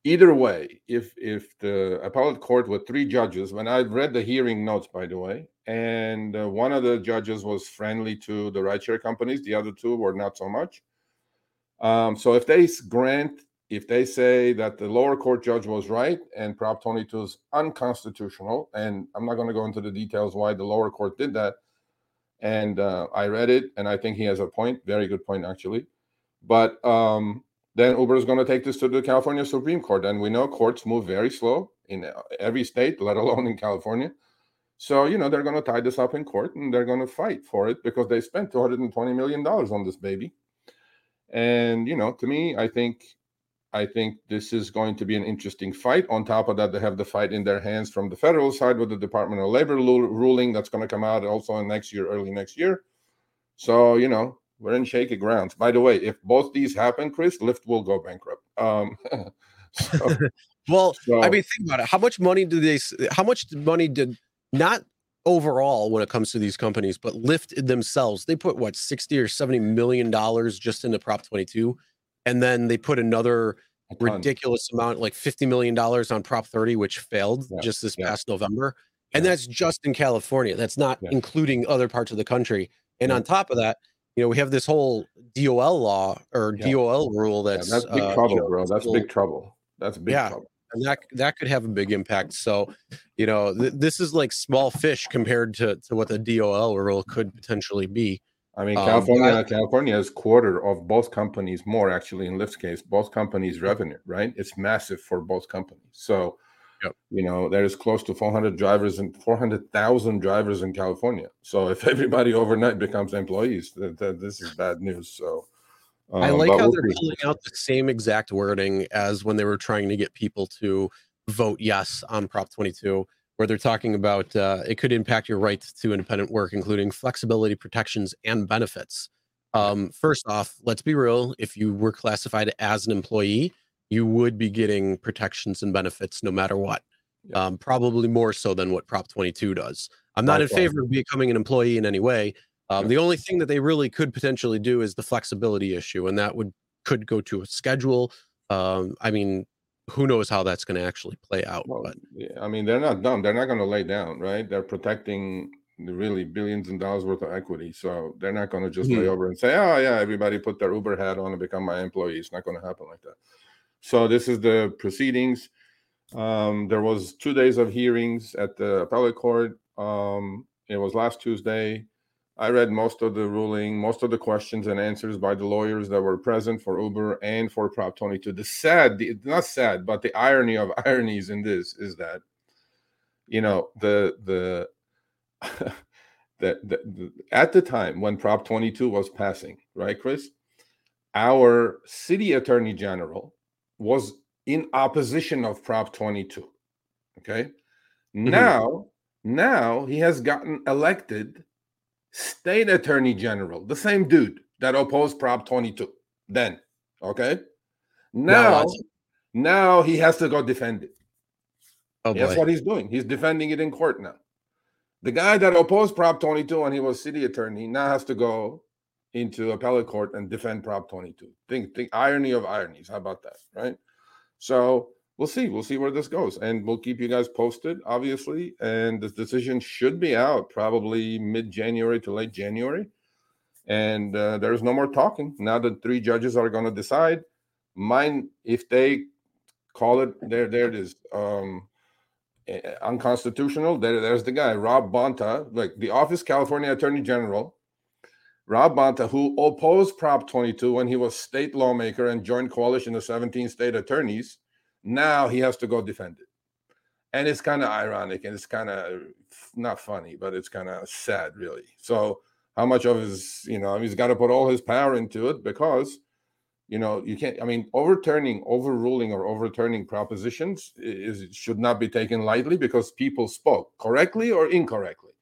B: either way, if if the appellate court with three judges, when I read the hearing notes, by the way, and uh, one of the judges was friendly to the rideshare companies, the other two were not so much. Um, so if they grant, if they say that the lower court judge was right and Prop 22 is unconstitutional, and I'm not going to go into the details why the lower court did that. And uh, I read it, and I think he has a point, very good point actually. But um, then Uber is going to take this to the California Supreme Court, and we know courts move very slow in uh, every state, [LAUGHS] let alone in California. So you know they're going to tie this up in court, and they're going to fight for it because they spent 220 million dollars on this baby. And you know, to me, I think I think this is going to be an interesting fight. On top of that, they have the fight in their hands from the federal side with the Department of Labor lu- ruling that's going to come out also in next year, early next year. So you know, we're in shaky grounds. By the way, if both these happen, Chris, Lyft will go bankrupt. Um, [LAUGHS] so, [LAUGHS]
A: Well, I mean, think about it. How much money do they? How much money did not overall when it comes to these companies, but Lyft themselves? They put what sixty or seventy million dollars just into Prop twenty two, and then they put another ridiculous amount, like fifty million dollars on Prop thirty, which failed
B: Yeah,
A: just this
B: yeah.
A: past November, and that's just in California. That's not including other parts of the country. And on top of that, you know, we have this whole DOL law or. DOL rule that's
B: that's big
A: uh, you
B: trouble,
A: know,
B: bro. That's big trouble. That's big
A: Yeah.
B: trouble.
A: and that that could have a big impact. So, you know, th- this is like small fish compared to to what the DOL rule could potentially be.
B: I mean,
A: Um,
B: California,
A: I-
B: California is quarter of both companies more actually in Lyft's case, both companies' revenue, right? It's massive for both companies. So,
A: Yep.
B: you know, there is close to 400 drivers and 400,000 drivers in California. So, if [LAUGHS] everybody overnight becomes employees, that, that this is bad news. So,
A: I
B: um,
A: like how
B: we'll
A: they're pulling out the same exact wording as when they were trying to get people to vote yes on Prop 22, where they're talking about uh, it could impact your rights to independent work, including flexibility, protections, and benefits. Um, first off, let's be real. If you were classified as an employee, you would be getting protections and benefits no matter what.
B: Yeah.
A: Um, probably more so than what Prop 22 does. I'm not in favor of becoming an employee in any way. Um,
B: Yeah.
A: The only thing that they really could potentially do is the flexibility issue, and that would could go to a schedule. Um, I mean, who knows how that's going to actually play out?
B: Well,
A: but
B: yeah, I mean, they're not dumb. They're not going to lay down, right? They're protecting really billions and dollars worth of equity. So they're not going to just lay
A: Mhm.
B: over and say, oh, yeah, everybody put their Uber hat on and become my employee. It's not going to happen like that. So this is the proceedings. Um, there was two days of hearings at the appellate court. Um, it was last Tuesday. I read most of the ruling, most of the questions and answers by the lawyers that were present for Uber and for Prop 22. The sad, the, not sad, but the irony of [LAUGHS] ironies in this is that, you know, the the [LAUGHS] that the, the, at the time when Prop 22 was passing, right, Chris, our city attorney general was in opposition of Prop 22. Okay, mm-hmm. now now he has gotten elected state attorney general, the same dude that opposed Prop 22 then. Okay. Now,
A: that's-
B: now he has to go defend it.
A: oh
B: That's what he's doing. He's defending it in court now. The guy that opposed Prop 22 when he was city attorney now has to go into appellate court and defend Prop 22. Think, think irony of ironies. How about that? Right. So we'll see. We'll see where this goes, and we'll keep you guys posted, obviously. And this decision should be out probably mid-January to late January. And uh, there's no more talking. Now the three judges are going to decide. Mine, if they call it, there, there it is. Um, unconstitutional. There, there's the guy, Rob Bonta, like the Office California Attorney General, Rob Bonta, who opposed Prop 22 when he was state lawmaker and joined coalition of 17 state attorneys. Now he has to go defend it. And it's kind of ironic and it's kind of uh, not funny, but it's kind of sad, really. So, how much of his, you know, he's got to put all his power into it because you know you can't i mean overturning overruling or overturning propositions is should not be taken lightly because people spoke correctly or incorrectly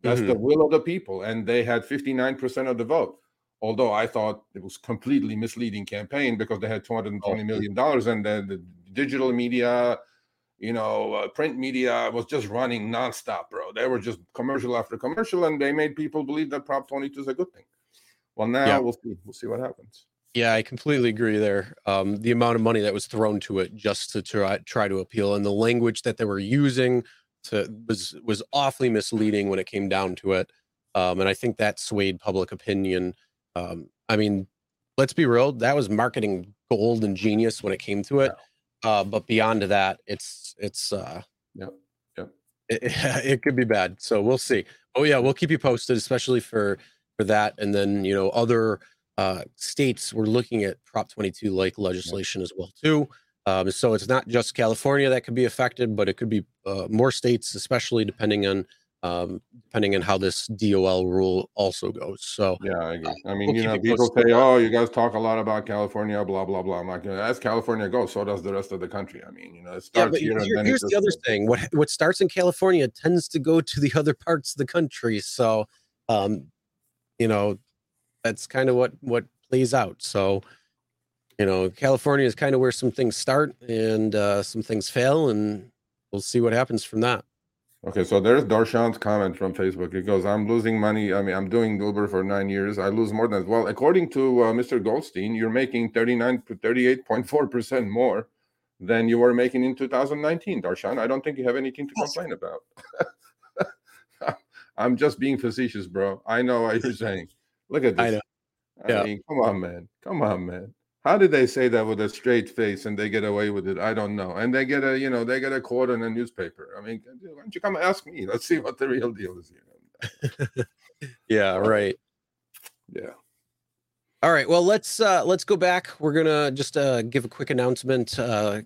B: that's the mm-hmm. will of the people and they had 59% of the vote although i thought it was completely misleading campaign because they had 220 million dollars and then the digital media you know uh, print media was just running nonstop bro they were just commercial after commercial and they made people believe that prop 22 is a good thing well now
A: Yeah.
B: we'll see we'll see what happens
A: yeah, I completely agree there. Um, the amount of money that was thrown to it just to try try to appeal, and the language that they were using to was was awfully misleading when it came down to it. Um, and I think that swayed public opinion. Um, I mean, let's be real, that was marketing gold and genius when it came to it. Uh, but beyond that, it's it's uh,
B: Yep, yep.
A: It, [LAUGHS] it could be bad. So we'll see. Oh yeah, we'll keep you posted, especially for for that, and then you know other uh, states we're looking at Prop 22 like legislation as well too. Um, so it's not just California that could be affected, but it could be uh, more states, especially depending on um, depending on how this DOL rule also goes. So
B: Yeah, I agree. I mean,
A: we'll
B: you know, people say, "Oh, you guys talk a lot about California, blah blah blah." I'm like, as California goes, so does the rest of the country. I mean, you know, it starts
A: but
B: here
A: here-
B: and then
A: here's the other thing: what what starts in California tends to go to the other parts of the country. So, um, you know, that's kind of what what plays out. So, you know, California is kind of where some things start and uh, some things fail, and we'll see what happens from that.
B: Okay, so there's Darshan's comment from Facebook. He goes, "I'm losing money. I mean, I'm doing Uber for nine years. I lose more than well. According to uh, Mr. Goldstein, you're making 39 to 38.4 percent more than you were making in 2019. Darshan, I don't think you have anything to
A: Yes.
B: complain about. [LAUGHS] I'm just being facetious, bro. I know what you're saying. Look at this.
A: I know.
B: I mean, come on, man. Come on, man. How did they say that with a straight face and they get away with it? I don't know. And they get a, you know, they get a quote in a newspaper. I mean, why don't you come ask me? Let's see what the real deal is
A: here. [LAUGHS] yeah, right.
B: Yeah.
A: All right. Well, let's uh let's go back. We're gonna just uh give a quick announcement. Uh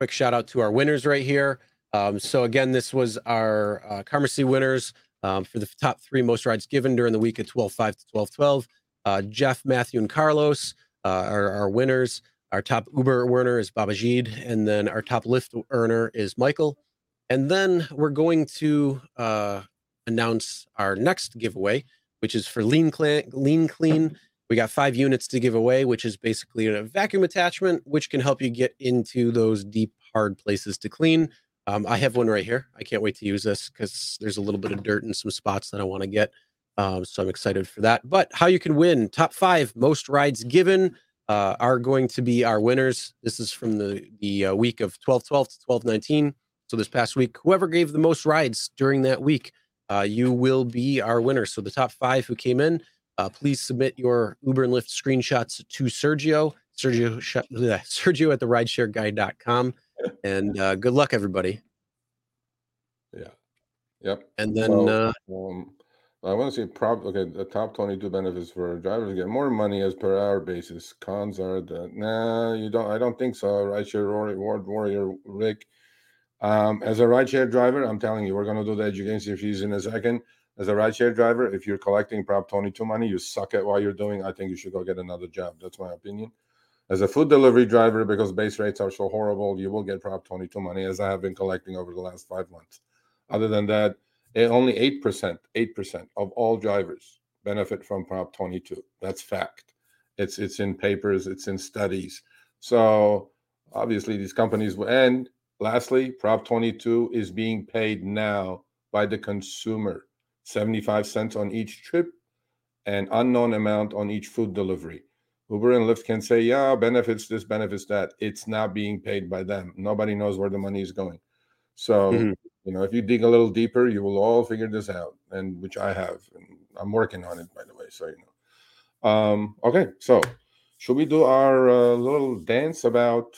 A: quick shout out to our winners right here. Um, so again, this was our uh Carmacy winners um, for the top three most rides given during the week at 12 5 to 12 12. Uh, Jeff, Matthew, and Carlos uh, are our winners. Our top Uber earner is Babajid, and then our top Lyft earner is Michael. And then we're going to uh, announce our next giveaway, which is for Lean Clean. Lean Clean. We got five units to give away, which is basically a vacuum attachment, which can help you get into those deep, hard places to clean. Um, I have one right here. I can't wait to use this because there's a little bit of dirt in some spots that I want to get. Um, so I'm excited for that. But how you can win top five most rides given uh, are going to be our winners. This is from the the uh, week of 12 12 to 12 19. So this past week, whoever gave the most rides during that week, uh, you will be our winner. So the top five who came in, uh, please submit your Uber and Lyft screenshots to Sergio, Sergio, Sergio at the rideshareguy.com. And uh, good luck, everybody.
B: Yeah. Yep.
A: And then uh,
B: um, I want to see prob okay the top 22 benefits for drivers get more money as per hour basis. Cons are that nah, you don't. I don't think so. Rideshare reward warrior Rick. Um, as a rideshare driver, I'm telling you, we're going to do the education fees in a second. As a rideshare driver, if you're collecting Prop 22 money, you suck at what you're doing. I think you should go get another job. That's my opinion. As a food delivery driver, because base rates are so horrible, you will get Prop 22 money, as I have been collecting over the last five months. Other than that, only 8%, 8% of all drivers benefit from Prop 22. That's fact. It's it's in papers, it's in studies. So obviously these companies will end. Lastly, Prop 22 is being paid now by the consumer. 75 cents on each trip and unknown amount on each food delivery. Uber and Lyft can say, yeah, benefits this, benefits that. It's not being paid by them. Nobody knows where the money is going. So, mm-hmm. You know, if you dig a little deeper, you will all figure this out, and which I have. And I'm working on it, by the way. So, you know. Um, okay, so should we do our uh, little dance about?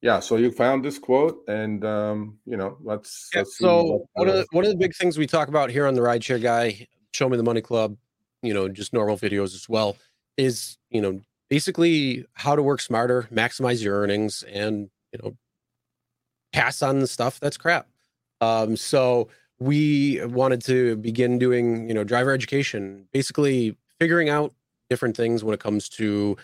B: Yeah, so you found this quote, and um, you know, let's.
A: Yeah,
B: let's
A: so one of the, one of the big things we talk about here on the Rideshare Guy, Show Me the Money Club, you know, just normal videos as well is you know basically how to work smarter maximize your earnings and you know pass on the stuff that's crap um so we wanted to begin doing you know driver education basically figuring out different things when it comes to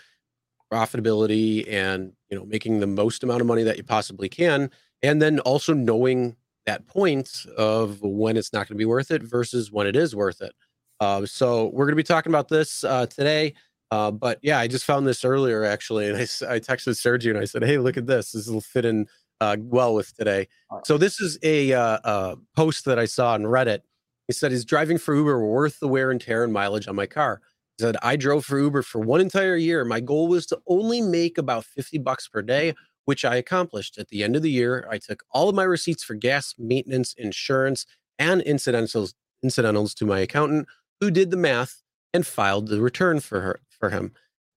A: profitability and you know making the most amount of money that you possibly can and then also knowing that point of when it's not going to be worth it versus when it is worth it uh, so we're going to be talking about this uh, today uh, but yeah, I just found this earlier actually, and I, I texted Sergio and I said, "Hey, look at this. This will fit in uh, well with today." So this is a uh, post that I saw on Reddit. He said, "Is driving for Uber worth the wear and tear and mileage on my car?" He said, "I drove for Uber for one entire year. My goal was to only make about fifty bucks per day." Which I accomplished. At the end of the year, I took all of my receipts for gas, maintenance, insurance, and incidentals incidentals to my accountant, who did the math and filed the return for her for him.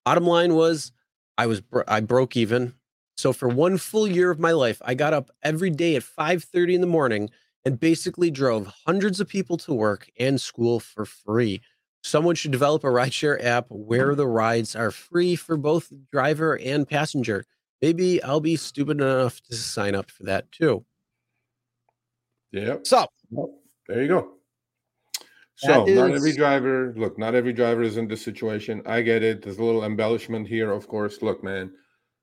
A: Bottom line was I was I broke even. So for one full year of my life, I got up every day at 5:30 in the morning and basically drove hundreds of people to work and school for free. Someone should develop a rideshare app where mm. the rides are free for both driver and passenger. Maybe I'll be stupid enough to sign up for that too.
B: Yep.
A: So
B: there you go. So is... not every driver, look, not every driver is in this situation. I get it. There's a little embellishment here, of course. Look, man,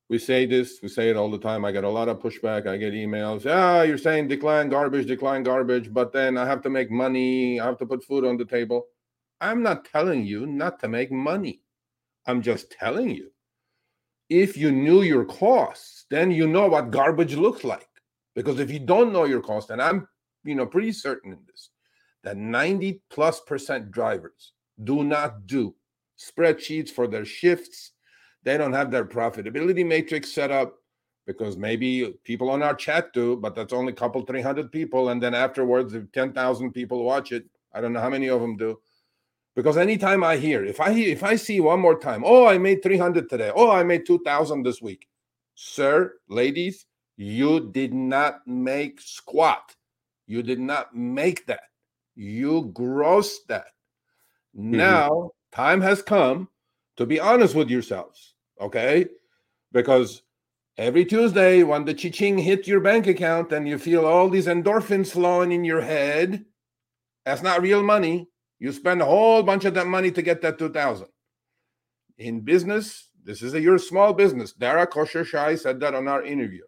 B: we say this, we say it all the time. I get a lot of pushback. I get emails. Ah, you're saying decline garbage, decline garbage, but then I have to make money. I have to put food on the table. I'm not telling you not to make money. I'm just telling you. If you knew your costs, then you know what garbage looks like. Because if you don't know your cost, and I'm, you know, pretty certain in this, that 90 plus percent drivers do not do spreadsheets for their shifts. They don't have their profitability matrix set up because maybe people on our chat do, but that's only a couple, 300 people. And then afterwards, if 10,000 people watch it, I don't know how many of them do. Because anytime I hear, if I if I see one more time, oh, I made 300 today, oh, I made 2,000 this week, sir, ladies, you did not make squat. You did not make that. You grossed that. Mm-hmm. Now, time has come to be honest with yourselves, okay? Because every Tuesday, when the chiching hit your bank account and you feel all these endorphins flowing in your head, that's not real money. You spend a whole bunch of that money to get that 2000. In business, this is a, your small business. Dara Khosrowshahi said that on our interview.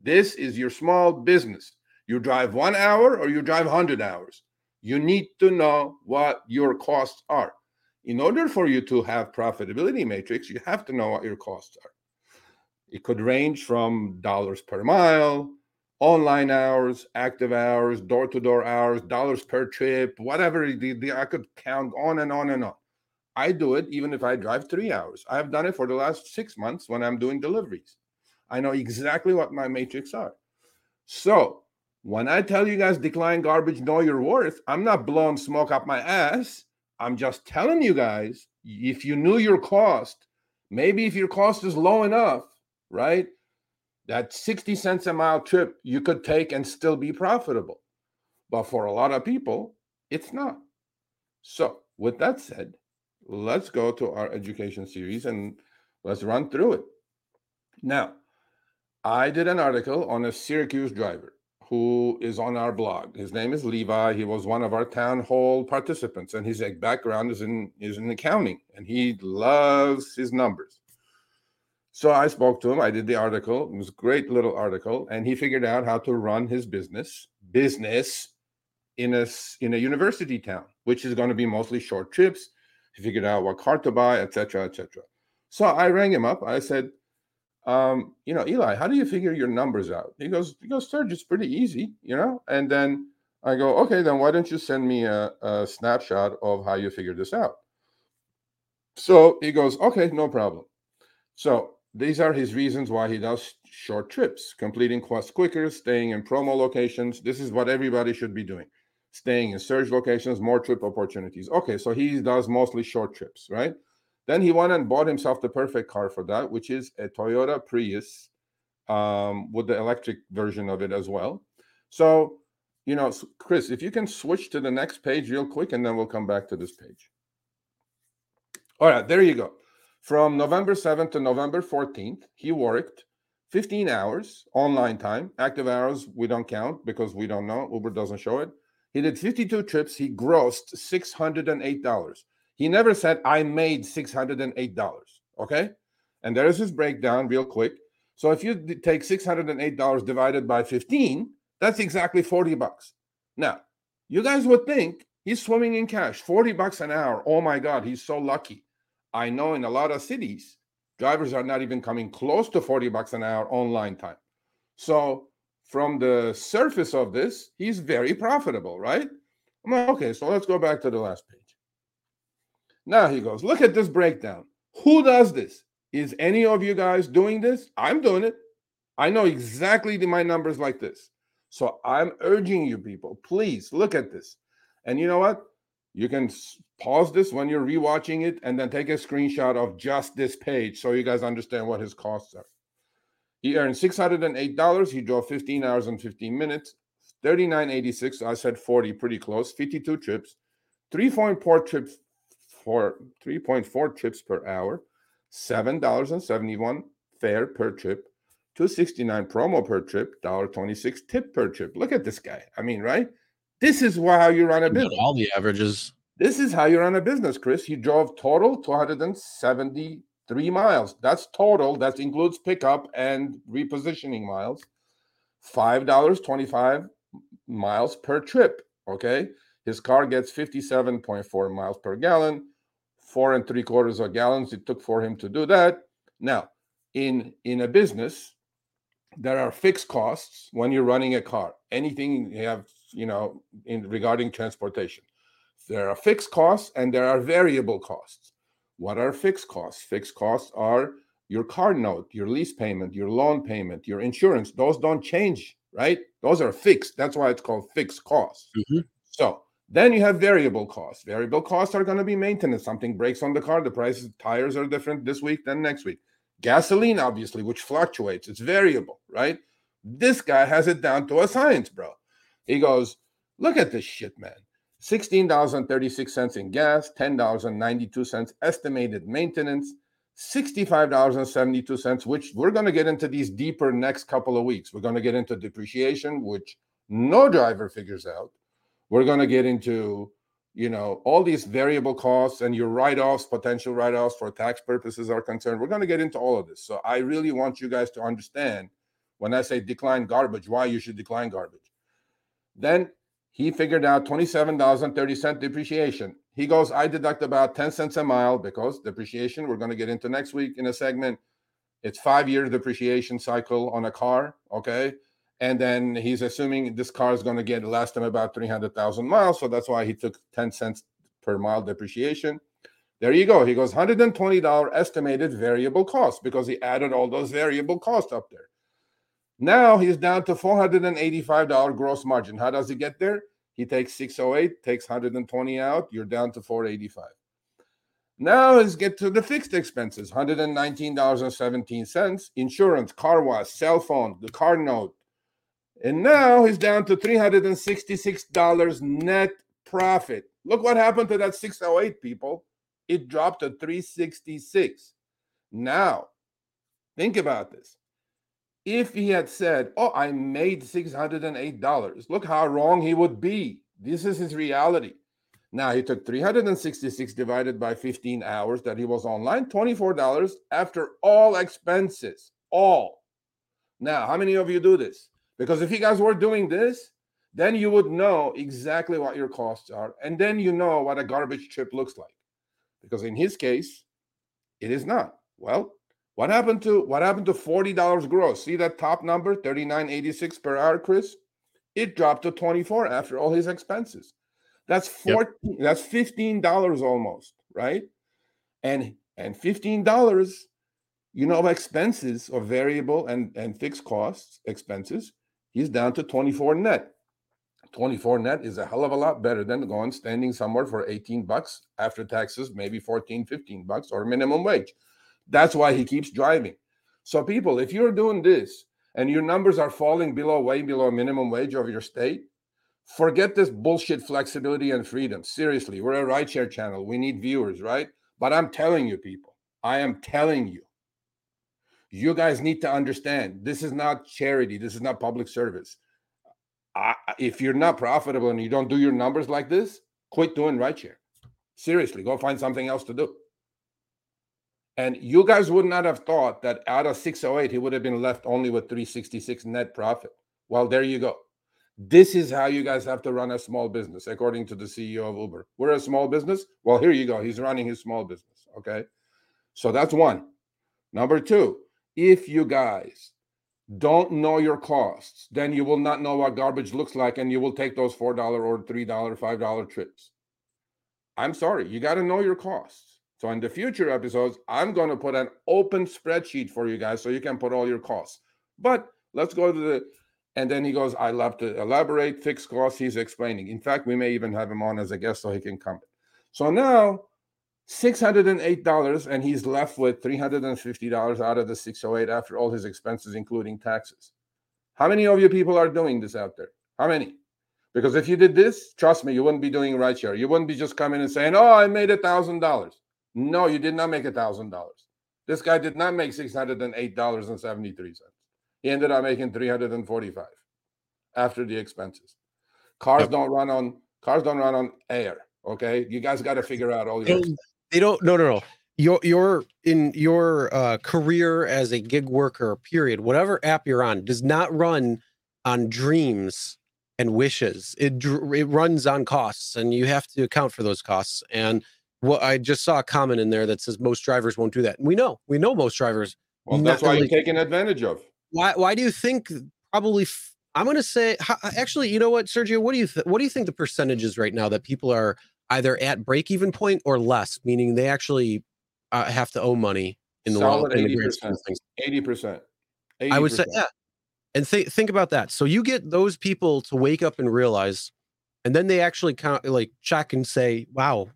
B: This is your small business. You drive one hour or you drive 100 hours. You need to know what your costs are. In order for you to have profitability matrix, you have to know what your costs are. It could range from dollars per mile, online hours, active hours, door to door hours, dollars per trip, whatever. The, the, I could count on and on and on. I do it even if I drive three hours. I have done it for the last six months when I'm doing deliveries. I know exactly what my matrix are. So when I tell you guys decline garbage, know your worth, I'm not blowing smoke up my ass. I'm just telling you guys, if you knew your cost, maybe if your cost is low enough, right? That 60 cents a mile trip you could take and still be profitable. But for a lot of people, it's not. So, with that said, let's go to our education series and let's run through it. Now, I did an article on a Syracuse driver who is on our blog. His name is Levi. He was one of our town hall participants, and his background is in is in accounting, and he loves his numbers. So I spoke to him. I did the article. It was a great little article, and he figured out how to run his business business in a in a university town, which is going to be mostly short trips. He figured out what car to buy, etc., etc. So I rang him up. I said, um, you know, Eli, how do you figure your numbers out? He goes, he goes, Serge, it's pretty easy, you know. And then I go, okay, then why don't you send me a, a snapshot of how you figured this out? So he goes, okay, no problem. So these are his reasons why he does short trips, completing quests quicker, staying in promo locations. This is what everybody should be doing. Staying in surge locations, more trip opportunities. Okay, so he does mostly short trips, right? Then he went and bought himself the perfect car for that, which is a Toyota Prius um, with the electric version of it as well. So, you know, Chris, if you can switch to the next page real quick, and then we'll come back to this page. All right, there you go. From November 7th to November 14th, he worked 15 hours online time. Active hours, we don't count because we don't know. Uber doesn't show it. He did 52 trips. He grossed $608. He never said, I made $608. Okay. And there is his breakdown, real quick. So if you take $608 divided by 15, that's exactly 40 bucks. Now, you guys would think he's swimming in cash, 40 bucks an hour. Oh my God, he's so lucky. I know in a lot of cities, drivers are not even coming close to 40 bucks an hour online time. So from the surface of this, he's very profitable, right? I'm like, okay, so let's go back to the last page. Now he goes, look at this breakdown. Who does this? Is any of you guys doing this? I'm doing it. I know exactly my numbers like this. So I'm urging you people, please look at this. And you know what? You can pause this when you're rewatching it and then take a screenshot of just this page so you guys understand what his costs are. He earned $608. He drove 15 hours and 15 minutes. 39.86. I said 40, pretty close. 52 trips. 3.4 trips for 3.4 trips per hour, $7.71 fare per trip, 269 promo per trip, $1.26 tip per trip. Look at this guy. I mean, right? This is how you run a business.
A: All the averages.
B: This is how you run a business, Chris. He drove total 273 miles. That's total. That includes pickup and repositioning miles. $5.25 miles per trip. Okay. His car gets 57.4 miles per gallon four and three quarters of gallons it took for him to do that. Now, in in a business, there are fixed costs when you're running a car. Anything you have, you know, in regarding transportation. There are fixed costs and there are variable costs. What are fixed costs? Fixed costs are your car note, your lease payment, your loan payment, your insurance. Those don't change, right? Those are fixed. That's why it's called fixed costs. Mm-hmm. So Then you have variable costs. Variable costs are going to be maintenance. Something breaks on the car, the prices of tires are different this week than next week. Gasoline, obviously, which fluctuates, it's variable, right? This guy has it down to a science, bro. He goes, Look at this shit, man. $16.36 in gas, $10.92 estimated maintenance, $65.72, which we're going to get into these deeper next couple of weeks. We're going to get into depreciation, which no driver figures out. We're going to get into, you know, all these variable costs and your write-offs, potential write-offs for tax purposes are concerned. We're going to get into all of this. So I really want you guys to understand when I say decline garbage, why you should decline garbage. Then he figured out $27.30 depreciation. He goes, I deduct about 10 cents a mile because depreciation, we're going to get into next week in a segment. It's five year depreciation cycle on a car. Okay. And then he's assuming this car is going to get last him about 300,000 miles. So that's why he took 10 cents per mile depreciation. There you go. He goes $120 estimated variable cost because he added all those variable costs up there. Now he's down to $485 gross margin. How does he get there? He takes 608, takes 120 out, you're down to 485. Now let's get to the fixed expenses $119.17, insurance, car wash, cell phone, the car note. And now he's down to $366 net profit. Look what happened to that 608, people. It dropped to 366. Now, think about this if he had said, Oh, I made $608, look how wrong he would be. This is his reality. Now he took 366 divided by 15 hours that he was online, $24 after all expenses. All. Now, how many of you do this? Because if you guys were doing this, then you would know exactly what your costs are. And then you know what a garbage trip looks like. Because in his case, it is not. Well, what happened to what happened to $40 gross? See that top number, 39.86 per hour, Chris? It dropped to 24 after all his expenses. That's 14, yep. that's $15 almost, right? And and $15, you know, expenses of variable and, and fixed costs, expenses, he's down to 24 net. 24 net is a hell of a lot better than going standing somewhere for 18 bucks after taxes, maybe 14, 15 bucks or minimum wage. That's why he keeps driving. So, people, if you're doing this and your numbers are falling below, way below minimum wage of your state, forget this bullshit flexibility and freedom. Seriously, we're a rideshare channel. We need viewers, right? But I'm telling you, people, I am telling you, you guys need to understand this is not charity, this is not public service. I, if you're not profitable and you don't do your numbers like this, quit doing right rideshare. Seriously, go find something else to do. And you guys would not have thought that out of 608, he would have been left only with 366 net profit. Well, there you go. This is how you guys have to run a small business, according to the CEO of Uber. We're a small business. Well, here you go. He's running his small business. Okay. So that's one. Number two, if you guys don't know your costs, then you will not know what garbage looks like and you will take those $4 or $3, $5 trips. I'm sorry. You got to know your costs. So in the future episodes, I'm going to put an open spreadsheet for you guys so you can put all your costs. But let's go to the and then he goes, I love to elaborate fixed costs. He's explaining. In fact, we may even have him on as a guest so he can come. So now $608 and he's left with $350 out of the 608 after all his expenses, including taxes. How many of you people are doing this out there? How many? Because if you did this, trust me, you wouldn't be doing rideshare. You wouldn't be just coming and saying, Oh, I made a thousand dollars. No, you did not make a thousand dollars. This guy did not make six hundred and eight dollars and seventy three cents. He ended up making three hundred and forty five after the expenses. Cars yep. don't run on cars don't run on air. Okay, you guys got to figure out all your.
A: They don't. No, no, no. Your your in your uh, career as a gig worker, period. Whatever app you're on does not run on dreams and wishes. It it runs on costs, and you have to account for those costs. And well, I just saw a comment in there that says most drivers won't do that. We know, we know most drivers.
B: Well, that's why you're taking advantage of.
A: Why? Why do you think? Probably. F- I'm going to say. Actually, you know what, Sergio? What do you th- what do you think the percentage is right now that people are either at break even point or less, meaning they actually uh, have to owe money in the
B: world? Eighty percent. Eighty percent.
A: I would say, yeah. And think think about that. So you get those people to wake up and realize and then they actually count like check and say, "Wow,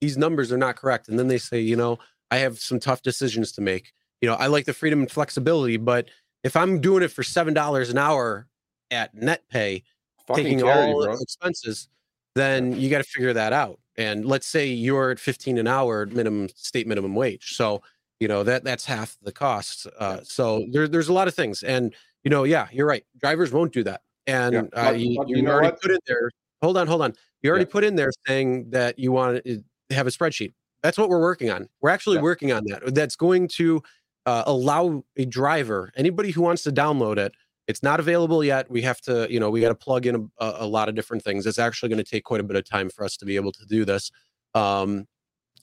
A: these numbers are not correct." And then they say, "You know, I have some tough decisions to make. You know, I like the freedom and flexibility, but if I'm doing it for seven dollars an hour at net pay,
B: Fucking
A: taking
B: charity,
A: all
B: bro.
A: expenses, then you got to figure that out. And let's say you're at 15 an hour minimum state minimum wage. So, you know, that that's half the cost. Uh, so there, there's a lot of things. And, you know, yeah, you're right. Drivers won't do that. And
B: Yeah,
A: uh,
B: but-
A: you,
B: but
A: you
B: you know
A: already
B: what?
A: put in there. Hold on, hold on. You already
B: Yeah.
A: put in there saying that you want to have a spreadsheet. That's what we're working on. We're actually
B: Yeah.
A: working on that. That's going to uh, allow a driver, anybody who wants to download it, it's not available yet. We have to, you know, we got to plug in a, a lot of different things. It's actually going to take quite a bit of time for us to be able to do this. Um,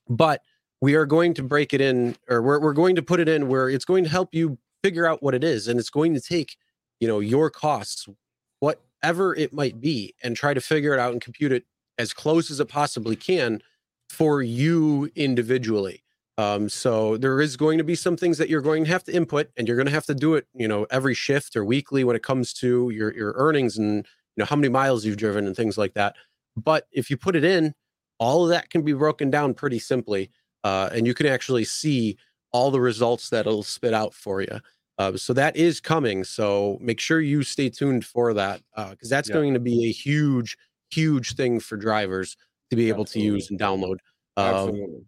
A: but we are going to break it in, or we're, we're going to put it in where it's going to help you figure out what it is. And it's going to take, you know, your costs, whatever it might be, and try to figure it out and compute it as close as it possibly can for you individually. Um, so there is going to be some things that you're going to have to input, and you're going to have to do it, you know, every shift or weekly when it comes to your your earnings and you know how many miles you've driven and things like that. But if you put it in, all of that can be broken down pretty simply, uh, and you can actually see all the results that it'll spit out for you. Uh, so that is coming. So make sure you stay tuned for that because that's
B: Yeah.
A: going to be a huge, huge thing for drivers to be able to use and download. Um,
B: Absolutely.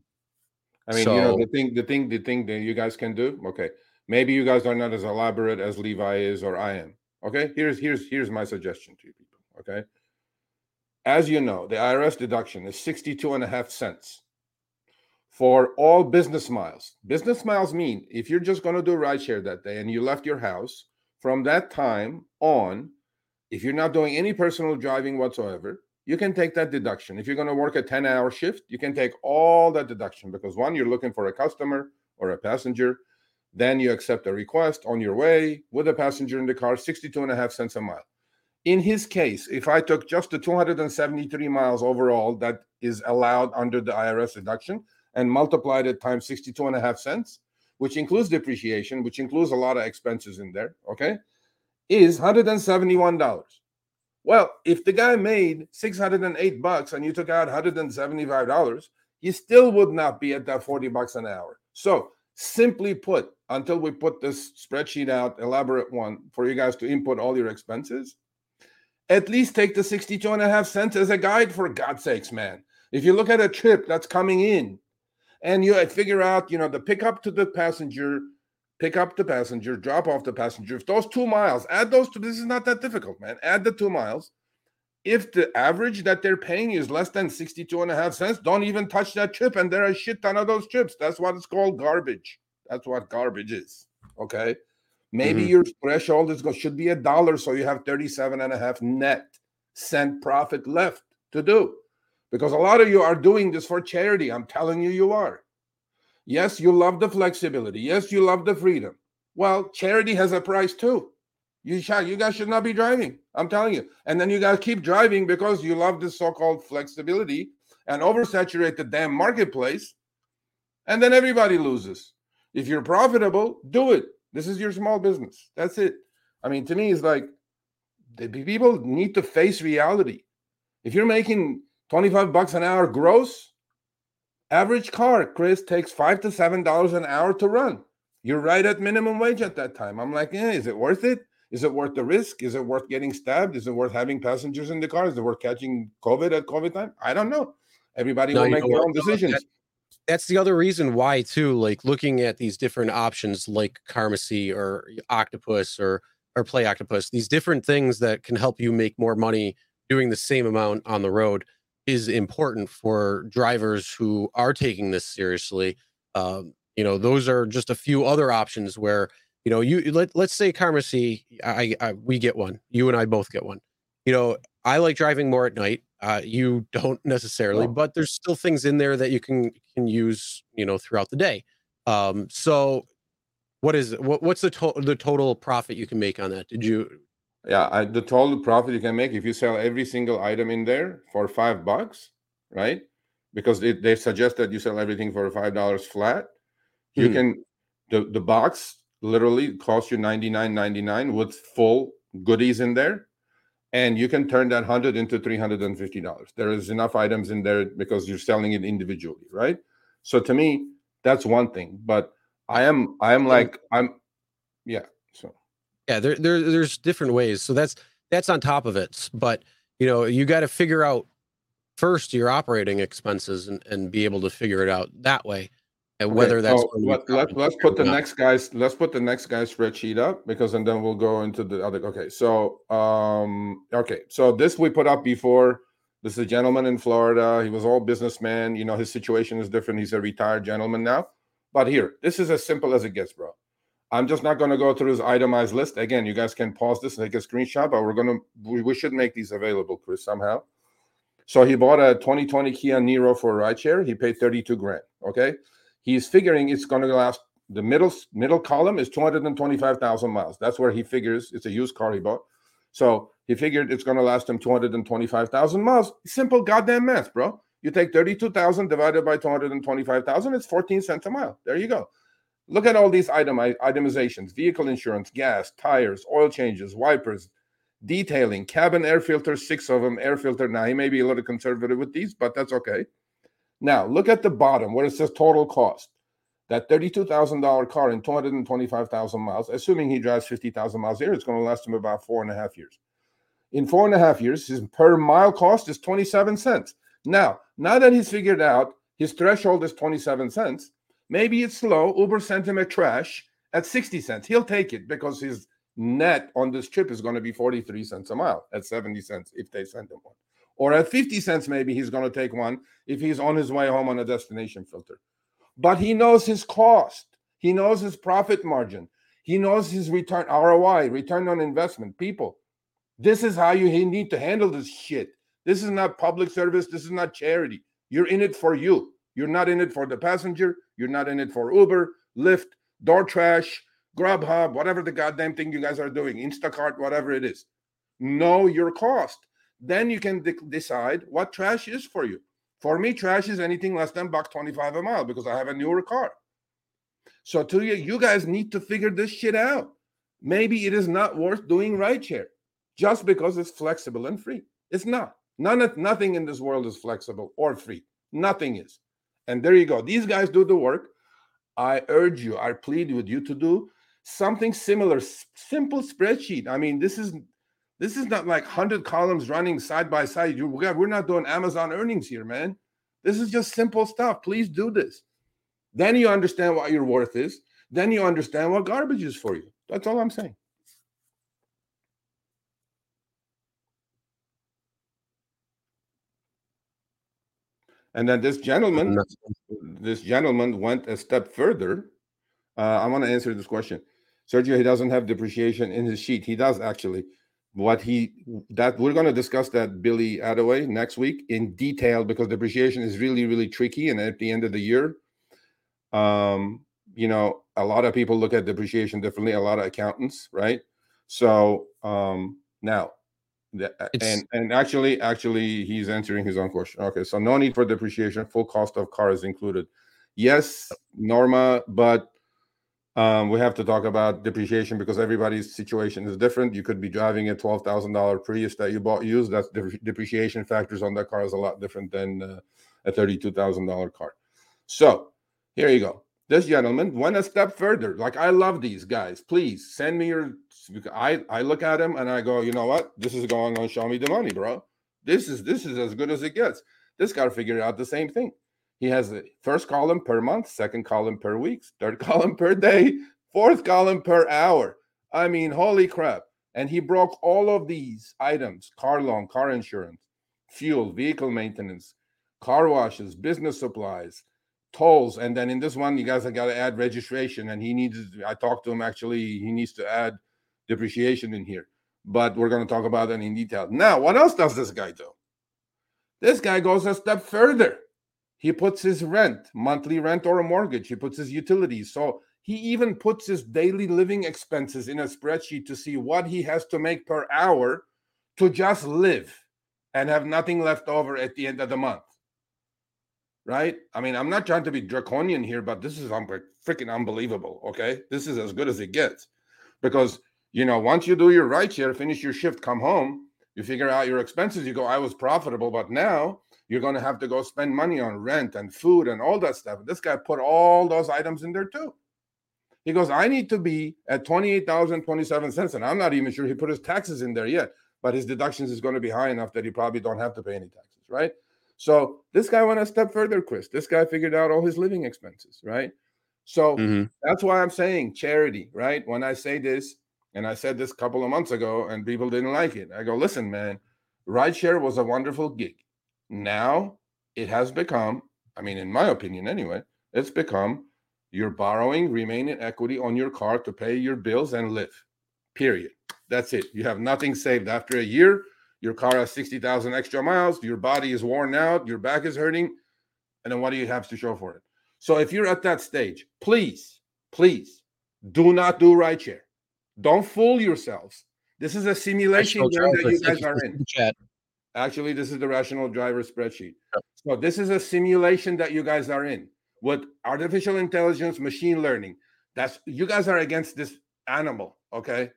B: I mean, you know, the thing, the thing, the thing that you guys can do. Okay, maybe you guys are not as elaborate as Levi is or I am. Okay, here's here's here's my suggestion to you people. Okay, as you know, the IRS deduction is 62 and a half cents for all business miles. Business miles mean if you're just going to do rideshare that day and you left your house from that time on, if you're not doing any personal driving whatsoever, you can take that deduction. If you're going to work a 10 hour shift, you can take all that deduction because one, you're looking for a customer or a passenger. Then you accept a request on your way with a passenger in the car, 62 and a half cents a mile. In his case, if I took just the 273 miles overall that is allowed under the IRS deduction and multiplied it times 62 and a half cents, which includes depreciation, which includes a lot of expenses in there, okay, is $171. Well, if the guy made 608 bucks and you took out $175, you still would not be at that 40 bucks an hour. So, simply put, until we put this spreadsheet out, elaborate one for you guys to input all your expenses, at least take the 62 and a half cents as a guide for God's sakes, man. If you look at a trip that's coming in and you figure out, you know, the pickup to the passenger, pick up the passenger, drop off the passenger. If those two miles, add those two, this is not that difficult, man. Add the two miles. If the average that they're paying you is less than 62 and a half cents, don't even touch that trip. And there are a shit ton of those trips. That's what it's called garbage. That's what garbage is. Okay. Maybe
A: Mhm.
B: your threshold is go, should be a dollar. So you have 37 and a half net cent profit left to do. Because a lot of you are doing this for charity. I'm telling you, you are. Yes, you love the flexibility. Yes, you love the freedom. Well, charity has a price too. You shall, you guys should not be driving. I'm telling you. And then you guys keep driving because you love this so-called flexibility and oversaturate the damn marketplace. And then everybody loses. If you're profitable, do it. This is your small business. That's it. I mean, to me, it's like the people need to face reality. If you're making 25 bucks an hour gross, average car, Chris, takes five to seven dollars an hour to run. You're right at minimum wage at that time. I'm like, yeah, is it worth it? Is it worth the risk? Is it worth getting stabbed? Is it worth having passengers in the car? Is it worth catching COVID at COVID time? I don't know. Everybody
A: No,
B: will make their own decisions.
A: that's the other reason why too like looking at these different options like Carmacy or octopus or or play octopus these different things that can help you make more money doing the same amount on the road is important for drivers who are taking this seriously um, you know those are just a few other options where you know you let, let's say Carmacy I, I we get one you and I both get one you know I like driving more at night uh, you [LAUGHS] don't necessarily, but there's still things in there that you can can use, you know, throughout the day. Um, so, what is what, what's the total the total profit you can make on that? Did you?
B: Yeah, I, the total profit you can make if you sell every single item in there for five bucks, right? Because it, they suggest that you sell everything for five dollars flat. You
A: Hmm.
B: can the the box literally costs you ninety nine ninety nine with full goodies in there, and you can turn that 100 into $350 there is enough items in there because you're selling it individually right so to me that's one thing but i am i am like i'm yeah
A: yeah there, there there's different ways so that's that's on top of it but you know you got to figure out first your operating expenses and, and be able to figure it out that way and whether
B: okay.
A: that's
B: oh, let, let, let's put the next guys let's put the next guy's spreadsheet up because and then we'll go into the other okay so um okay so this we put up before this is a gentleman in florida he was all businessman you know his situation is different he's a retired gentleman now but here this is as simple as it gets bro i'm just not going to go through this itemized list again you guys can pause this and take a screenshot but we're going to we, we should make these available chris somehow so he bought a 2020 kia niro for a ride share he paid 32 grand okay he's figuring it's going to last. The middle middle column is 225,000 miles. That's where he figures it's a used car he bought. So he figured it's going to last him 225,000 miles. Simple goddamn math, bro. You take 32,000 divided by 225,000, it's 14 cents a mile. There you go. Look at all these item itemizations: vehicle insurance, gas, tires, oil changes, wipers, detailing, cabin air filter, six of them, air filter. Now he may be a little conservative with these, but that's okay. Now, look at the bottom where it says total cost. That $32,000 car in 225,000 miles, assuming he drives 50,000 miles a year, it's going to last him about four and a half years. In four and a half years, his per mile cost is 27 cents. Now, now that he's figured out his threshold is 27 cents, maybe it's low. Uber sent him a trash at 60 cents. He'll take it because his net on this trip is going to be 43 cents a mile at 70 cents if they send him one or at 50 cents, maybe he's going to take one if he's on his way home on a destination filter. But he knows his cost, he knows his profit margin, he knows his return ROI, return on investment. People, this is how you need to handle this shit. This is not public service, this is not charity. You're in it for you. You're not in it for the passenger, you're not in it for Uber, Lyft, DoorTrash, Grubhub, whatever the goddamn thing you guys are doing, Instacart, whatever it is. Know your cost then you can de- decide what trash is for you. For me, trash is anything less than buck 25 a mile because I have a newer car. So to you, you guys need to figure this shit out. Maybe it is not worth doing rideshare just because it's flexible and free. It's not. None of nothing in this world is flexible or free. Nothing is. And there you go. These guys do the work. I urge you, I plead with you to do something similar, simple spreadsheet. I mean, this is this is not like 100 columns running side by side. You, we're not doing Amazon earnings here, man. This is just simple stuff. Please do this. Then you understand what your worth is. Then you understand what garbage is for you. That's all I'm saying. And then this gentleman, this gentleman went a step further. Uh, I want to answer this question. Sergio, he doesn't have depreciation in his sheet. He does actually what he that we're going to discuss that Billy Attaway next week in detail because depreciation is really really tricky and at the end of the year um you know a lot of people look at depreciation differently a lot of accountants right so um now and and actually actually he's answering his own question okay so no need for depreciation full cost of car is included yes norma but um, we have to talk about depreciation because everybody's situation is different. You could be driving a twelve thousand dollar Prius that you bought used. That's the depreciation factors on that car is a lot different than uh, a thirty two thousand dollar car. So here you go. This gentleman went a step further. Like I love these guys. Please send me your. I I look at him and I go, you know what? This is going on. Show me the money, bro. This is this is as good as it gets. This guy figured out the same thing. He has the first column per month, second column per week, third [LAUGHS] column per day, fourth column per hour. I mean, holy crap. And he broke all of these items car loan, car insurance, fuel, vehicle maintenance, car washes, business supplies, tolls. And then in this one, you guys have got to add registration. And he needs, I talked to him actually, he needs to add depreciation in here. But we're going to talk about that in detail. Now, what else does this guy do? This guy goes a step further. He puts his rent, monthly rent or a mortgage. He puts his utilities. So he even puts his daily living expenses in a spreadsheet to see what he has to make per hour to just live and have nothing left over at the end of the month. Right? I mean, I'm not trying to be draconian here, but this is freaking unbelievable. Okay. This is as good as it gets because, you know, once you do your rideshare, finish your shift, come home, You figure out your expenses. You go, I was profitable, but now you're going to have to go spend money on rent and food and all that stuff. This guy put all those items in there too. He goes, I need to be at 28,027 cents. And I'm not even sure he put his taxes in there yet, but his deductions is going to be high enough that he probably don't have to pay any taxes, right? So this guy went a step further, Chris. This guy figured out all his living expenses, right? So mm-hmm. that's why I'm saying charity, right? When I say this, and I said this a couple of months ago, and people didn't like it. I go, listen, man, rideshare was a wonderful gig. Now it has become, I mean, in my opinion anyway, it's become you're borrowing remaining equity on your car to pay your bills and live. Period. That's it. You have nothing saved after a year. Your car has 60,000 extra miles. Your body is worn out. Your back is hurting. And then what do you have to show for it? So if you're at that stage, please, please do not do rideshare. Don't fool yourselves. This is a simulation that you guys are in. Actually, this is the rational driver spreadsheet. So this is a simulation that you guys are in with artificial intelligence, machine learning. That's you guys are against this animal, okay?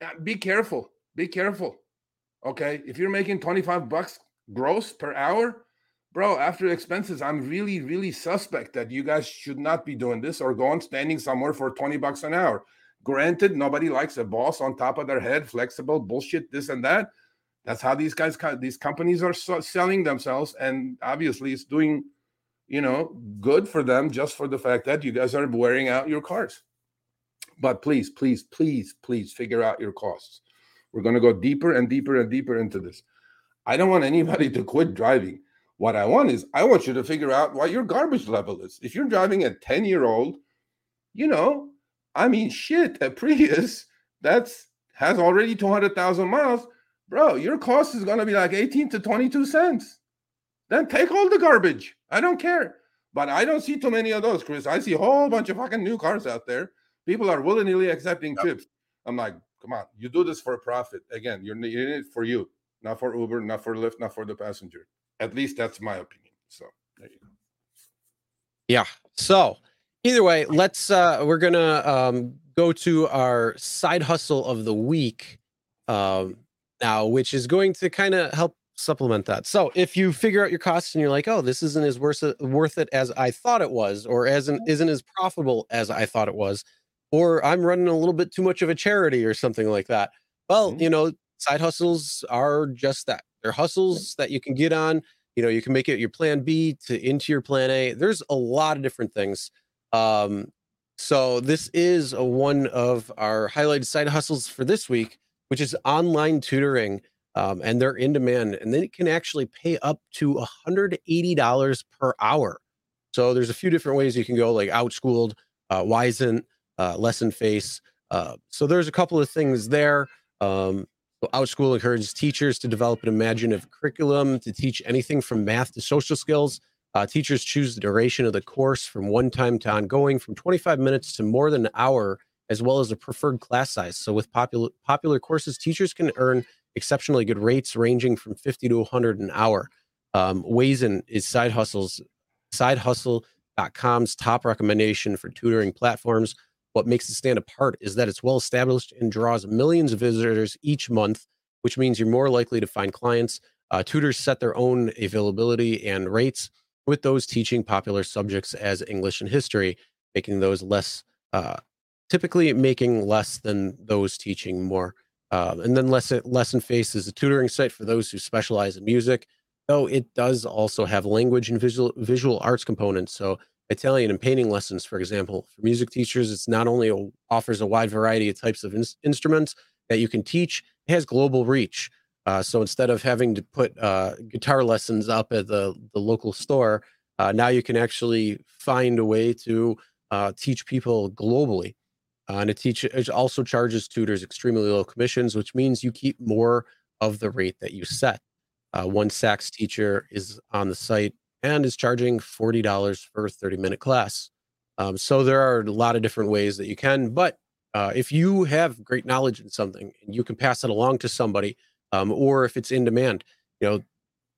B: Uh, be careful. Be careful. Okay? If you're making 25 bucks gross per hour, bro, after expenses, I'm really really suspect that you guys should not be doing this or go on standing somewhere for 20 bucks an hour. Granted, nobody likes a boss on top of their head, flexible bullshit this and that. That's how these guys these companies are selling themselves and obviously it's doing you know, good for them just for the fact that you guys are wearing out your cars. But please, please, please, please figure out your costs. We're going to go deeper and deeper and deeper into this. I don't want anybody [LAUGHS] to quit driving. What I want is I want you to figure out what your garbage level is. If you're driving a 10 year old, you know, I mean, shit, a Prius that's has already 200,000 miles, bro, your cost is going to be like 18 to 22 cents. Then take all the garbage. I don't care. But I don't see too many of those, Chris. I see a whole bunch of fucking new cars out there. People are willingly accepting yep. tips. I'm like, come on, you do this for a profit. Again, you're, you're in it for you, not for Uber, not for Lyft, not for the passenger. At least that's my opinion. So there you go.
A: Yeah. So either way, let's uh we're gonna um go to our side hustle of the week um now, which is going to kind of help supplement that. So if you figure out your costs and you're like, oh, this isn't as worth it, worth it as I thought it was, or as an, isn't as profitable as I thought it was, or I'm running a little bit too much of a charity or something like that. Well, mm-hmm. you know, side hustles are just that. They're hustles that you can get on. You know, you can make it your plan B to into your plan A. There's a lot of different things. Um, so this is a, one of our highlighted side hustles for this week, which is online tutoring um, and they're in demand and they can actually pay up to $180 per hour so there's a few different ways you can go like outschooled uh, Wyzant uh, Lessonface uh, so there's a couple of things there um, so outschool encourages teachers to develop an imaginative curriculum to teach anything from math to social skills uh, teachers choose the duration of the course from one time to ongoing from 25 minutes to more than an hour as well as a preferred class size so with popular popular courses teachers can earn exceptionally good rates ranging from 50 to 100 an hour. Um, Wyzant is side hustles, sidehustle.com's top recommendation for tutoring platforms. What makes it stand apart is that it's well established and draws millions of visitors each month, which means you're more likely to find clients. Uh, tutors set their own availability and rates with those teaching popular subjects as English and history, making those less, uh, typically making less than those teaching more. Um, and then Lessonface is a tutoring site for those who specialize in music, though it does also have language and visual visual arts components. So Italian and painting lessons, for example, for music teachers, it's not only a, offers a wide variety of types of in, instruments that you can teach, it has global reach. Uh, so instead of having to put uh, guitar lessons up at the, the local store, uh, now you can actually find a way to uh, teach people globally. Uh, and it, teach, it also charges tutors extremely low commissions, which means you keep more of the rate that you set. Uh, one sax teacher is on the site and is charging $40 for a 30 minute class. Um, so there are a lot of different ways that you can, but uh, if you have great knowledge in something and you can pass it along to somebody, um, or if it's in demand, you know,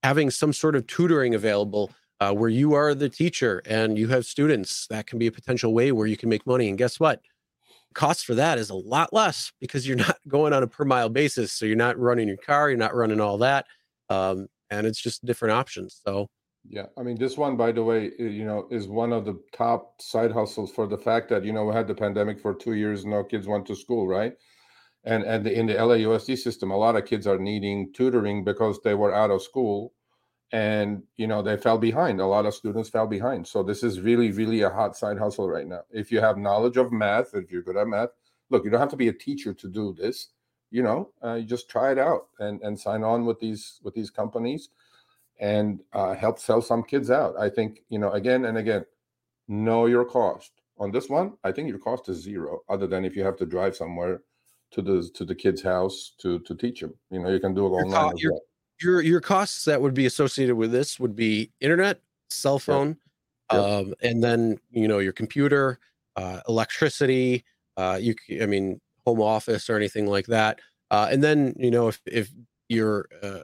A: having some sort of tutoring available uh, where you are the teacher and you have students, that can be a potential way where you can make money. And guess what? cost for that is a lot less because you're [LAUGHS] not going on a per mile basis. So you're not running your car, you're not running all that. Um, and it's just different options. So
B: yeah, I mean, this one, by the way, you know, is one of the top side hustles for the fact that you know we had the pandemic for two years, no kids went to school, right? And and in the LAUSD system, a lot of kids are needing tutoring because they were out of school, and you know they fell behind. A lot of students fell behind. So this is really, really a hot side hustle right now. If you have knowledge of math, if you're good at math, look, you don't have to be a teacher to do this. You know, uh, you just try it out and and sign on with these with these companies and uh, help sell some kids out. I think, you know, again and again, know your cost. On this one, I think your cost is zero, other than if you have to drive somewhere to the to the kid's house to to teach them. You know, you can do it online.
A: Your, well. your, your costs that would be associated with this would be internet, cell phone, yep. Yep. Um, and then you know your computer, uh, electricity. Uh, you, I mean, home office or anything like that. Uh, and then you know if if you're uh,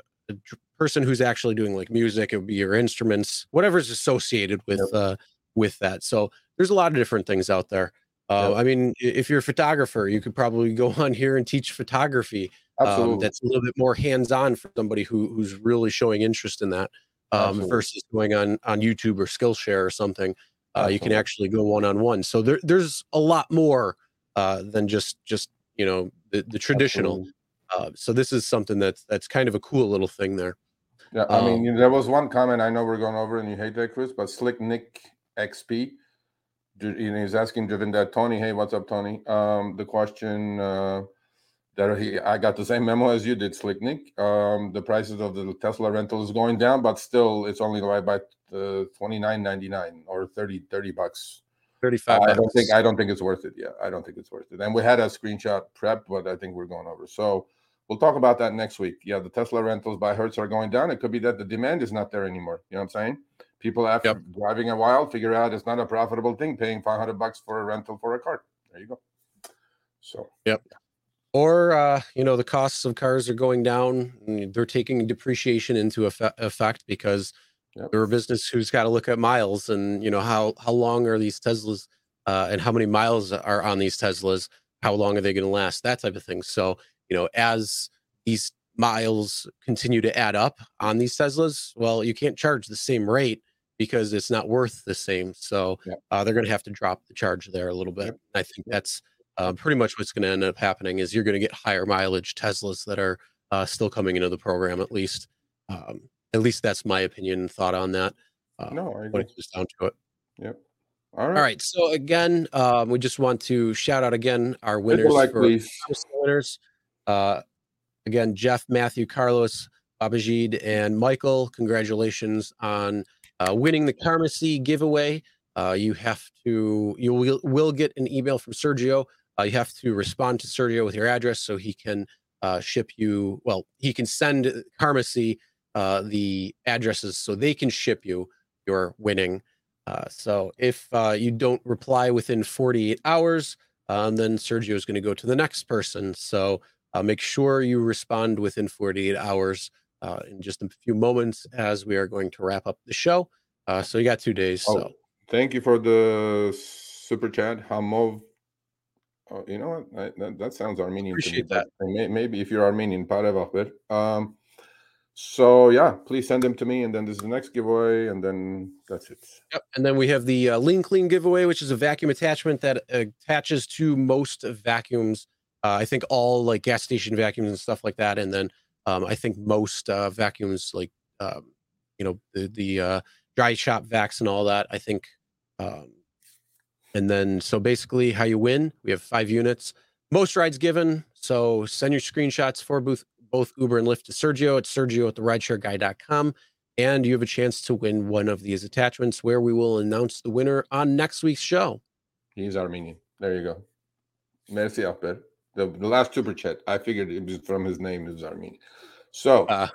A: person who's actually doing like music it would be your instruments whatever's associated with yep. uh with that. So there's a lot of different things out there. Uh, yep. i mean if you're a photographer you could probably go [LAUGHS] on here and teach photography um, that's a little bit more hands-on for somebody who who's really showing interest in that um, versus going on on youtube or skillshare or something. Uh, you can actually go one-on-one. So there, there's a lot more uh, than just just you know the, the traditional uh, so this is something that's that's kind of a cool little thing there
B: yeah, I mean, um, there was one comment I know we're going over, and you hate that, Chris, but Slick Nick XP, he's asking driven that Tony, hey, what's up, Tony? Um, the question uh, that he, I got the same memo as you did, Slick Nick. Um, the prices of the Tesla rental is going down, but still, it's only right by uh, twenty nine ninety nine or 30, 30 bucks.
A: 35
B: I don't think I don't think it's worth it. Yeah, I don't think it's worth it. And we had a screenshot prep, but I think we're going over. So We'll talk about that next week. Yeah, the Tesla rentals by Hertz are going down. It could be that the demand is not there anymore. You know what I'm saying? People after yep. driving a while figure out it's not a profitable thing paying 500 bucks for a rental for a car. There you go. So,
A: yep. Or uh, you know the costs of cars are going down. They're taking depreciation into effect because yep. they're a business who's got to look at miles and you know how how long are these Teslas uh, and how many miles are on these Teslas? How long are they going to last? That type of thing. So you know, as these miles continue to add up on these Teslas, well, you can't charge the same rate because it's not worth the same. So yeah. uh, they're going to have to drop the charge there a little bit. I think that's uh, pretty much what's going to end up happening is you're going to get higher mileage Teslas that are uh, still coming into the program. At least, um, at least that's my opinion and thought on that.
B: Uh, no, I agree.
A: when it comes down to it.
B: Yep.
A: All right. All right. So again, um, we just want to shout out again our winners like, for winners. Uh, again, Jeff, Matthew, Carlos, Babajid, and Michael, congratulations on uh, winning the Carmacy giveaway. Uh, you have to, you will, will get an email from Sergio. Uh, you have to respond to Sergio with your address so he can uh, ship you, well, he can send Carmacy uh, the addresses so they can ship you your winning. Uh, so if uh, you don't reply within 48 hours, um, then Sergio is going to go to the next person. So uh, make sure you respond within 48 hours uh, in just a few moments as we are going to wrap up the show. Uh, so you got two days. Oh, so
B: thank you for the super chat. Hamov. Oh, you know what? I, that, that, sounds Armenian.
A: Appreciate that.
B: May, maybe if you're Armenian, um, so yeah, please send them to me, and then this is the next giveaway, and then that's it.
A: Yep. And then we have the uh, Lean Clean giveaway, which is a vacuum attachment that attaches to most vacuums uh, I think all like gas station vacuums and stuff like that, and then um, I think most uh, vacuums like um, you know the the uh, dry shop vacs and all that. I think, um, and then so basically how you win. We have five units, most rides given. So send your screenshots for both both Uber and Lyft to Sergio at Sergio at the rideshareguy.com. And you have a chance to win one of these attachments where we will announce the winner on next week's show.
B: He's Armenian. There you go. Merci, Albert. The, the last super chat, I figured it was from his name, it was Armenian. So, uh,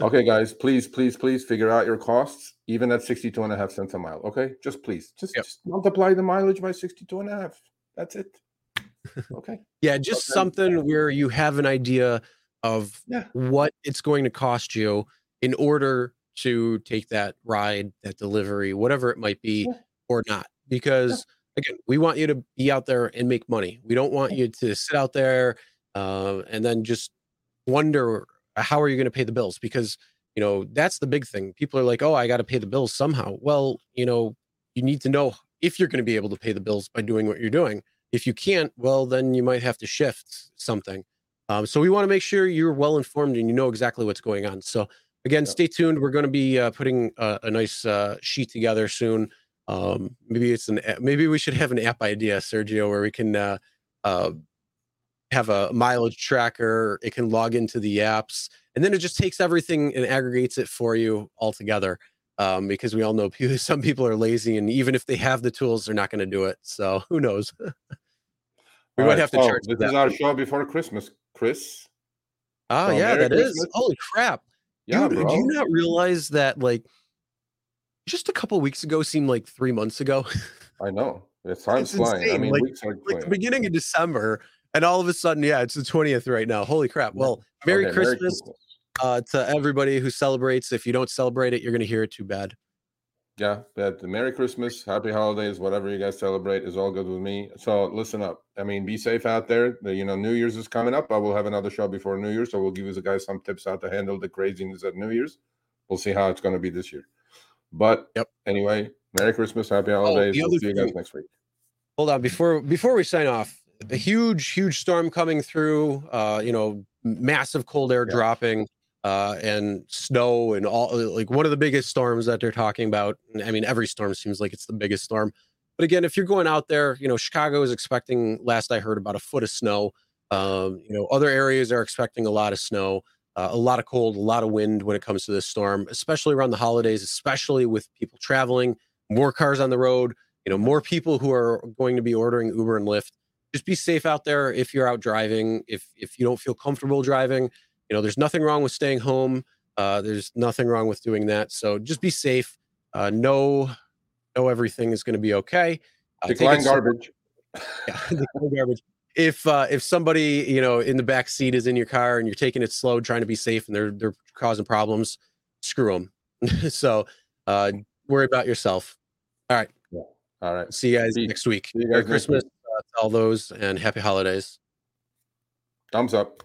B: okay, guys, please, please, please figure out your costs, even at 62 and a half cents a mile. Okay, just please, just, yep. just multiply the mileage by 62 and a half. That's it. [LAUGHS] Okay.
A: yeah, just okay. something where you have an idea of yeah. what it's going to cost you in order to take that ride, that delivery, whatever it might be, yeah. or not. Because again, we want you to be out there and make money. We don't want you to sit out there uh, and then just wonder how are you going to pay the bills because you know that's the big thing. People are like, "Oh, I got to pay the bills somehow." Well, you know, you need to know if you're going to be able to pay the bills by doing what you're doing. If you can't, well, then you might have to shift something. Um, so we want to make sure you're well informed and you know exactly what's going on. So again, yeah. stay tuned. We're going to be uh, putting a, a nice uh, sheet together soon. Um, maybe it's an maybe we should have an app idea, Sergio, where we can uh, uh, have a mileage tracker. It can log into the apps, and then it just takes everything and aggregates it for you all together. Um, because we all know [LAUGHS] people, some people are lazy, and even if they have the tools, they're not going to do it. So who knows? [LAUGHS] we
B: all might right, have to so charge. This is our show before Christmas, Chris.
A: Oh yeah, Merry that Christmas. is. Holy crap! Yeah, Dude, bro. do you not realize that like just a couple weeks ago seemed like three months ago? [LAUGHS]
B: I know. It's time's flying. Insane. I mean,
A: like, weeks like the beginning of December, and all of a sudden, yeah, it's the 20th right now. Holy crap. Well, Merry, okay, Christmas, Merry Christmas. Uh, to everybody who celebrates. If you don't celebrate it, you're going to hear it too bad.
B: Yeah, but Merry Christmas, Happy Holidays, whatever you guys celebrate is all good with me. So listen up. I mean, be safe out there. The, you know, New Year's is coming up. I will have another show before New Year's, so we'll give you guys some tips how to handle the craziness at New Year's. We'll see how it's going to be this year. But
A: yep.
B: anyway, Merry Christmas, Happy oh, Holidays. Oh, we'll see you guys next week.
A: Hold on, before before we sign off, a huge, huge storm coming through. Uh, you know, massive cold air yeah. dropping uh, and snow and all like one of the biggest storms that they're talking about. I mean, every storm seems like it's the biggest storm. But again, if you're going out there, you know, Chicago is expecting, last I heard, about a foot of snow. Um, you know, other areas are expecting a lot of snow, uh, a lot of cold, a lot of wind when it comes to this storm, especially around the holidays, especially with people traveling, more cars on the road, you know, more people who are going to be ordering Uber and Lyft. Just be safe out there if you're out driving. If if you don't feel comfortable driving, you know, there's nothing wrong with staying home. Uh, there's nothing wrong with doing that. So just be safe. Uh, know, know everything is going to be okay.
B: Uh, decline garbage. [LAUGHS]
A: yeah, decline garbage. If uh, if somebody you know in the back seat is in your car and you're taking it slow, trying to be safe, and they're they're causing problems, screw them. [LAUGHS] so uh, worry about yourself. All right.
B: Yeah. All right.
A: See you guys See, next week. See you guys Merry Christmas uh, to all those and happy holidays.
B: Thumbs up.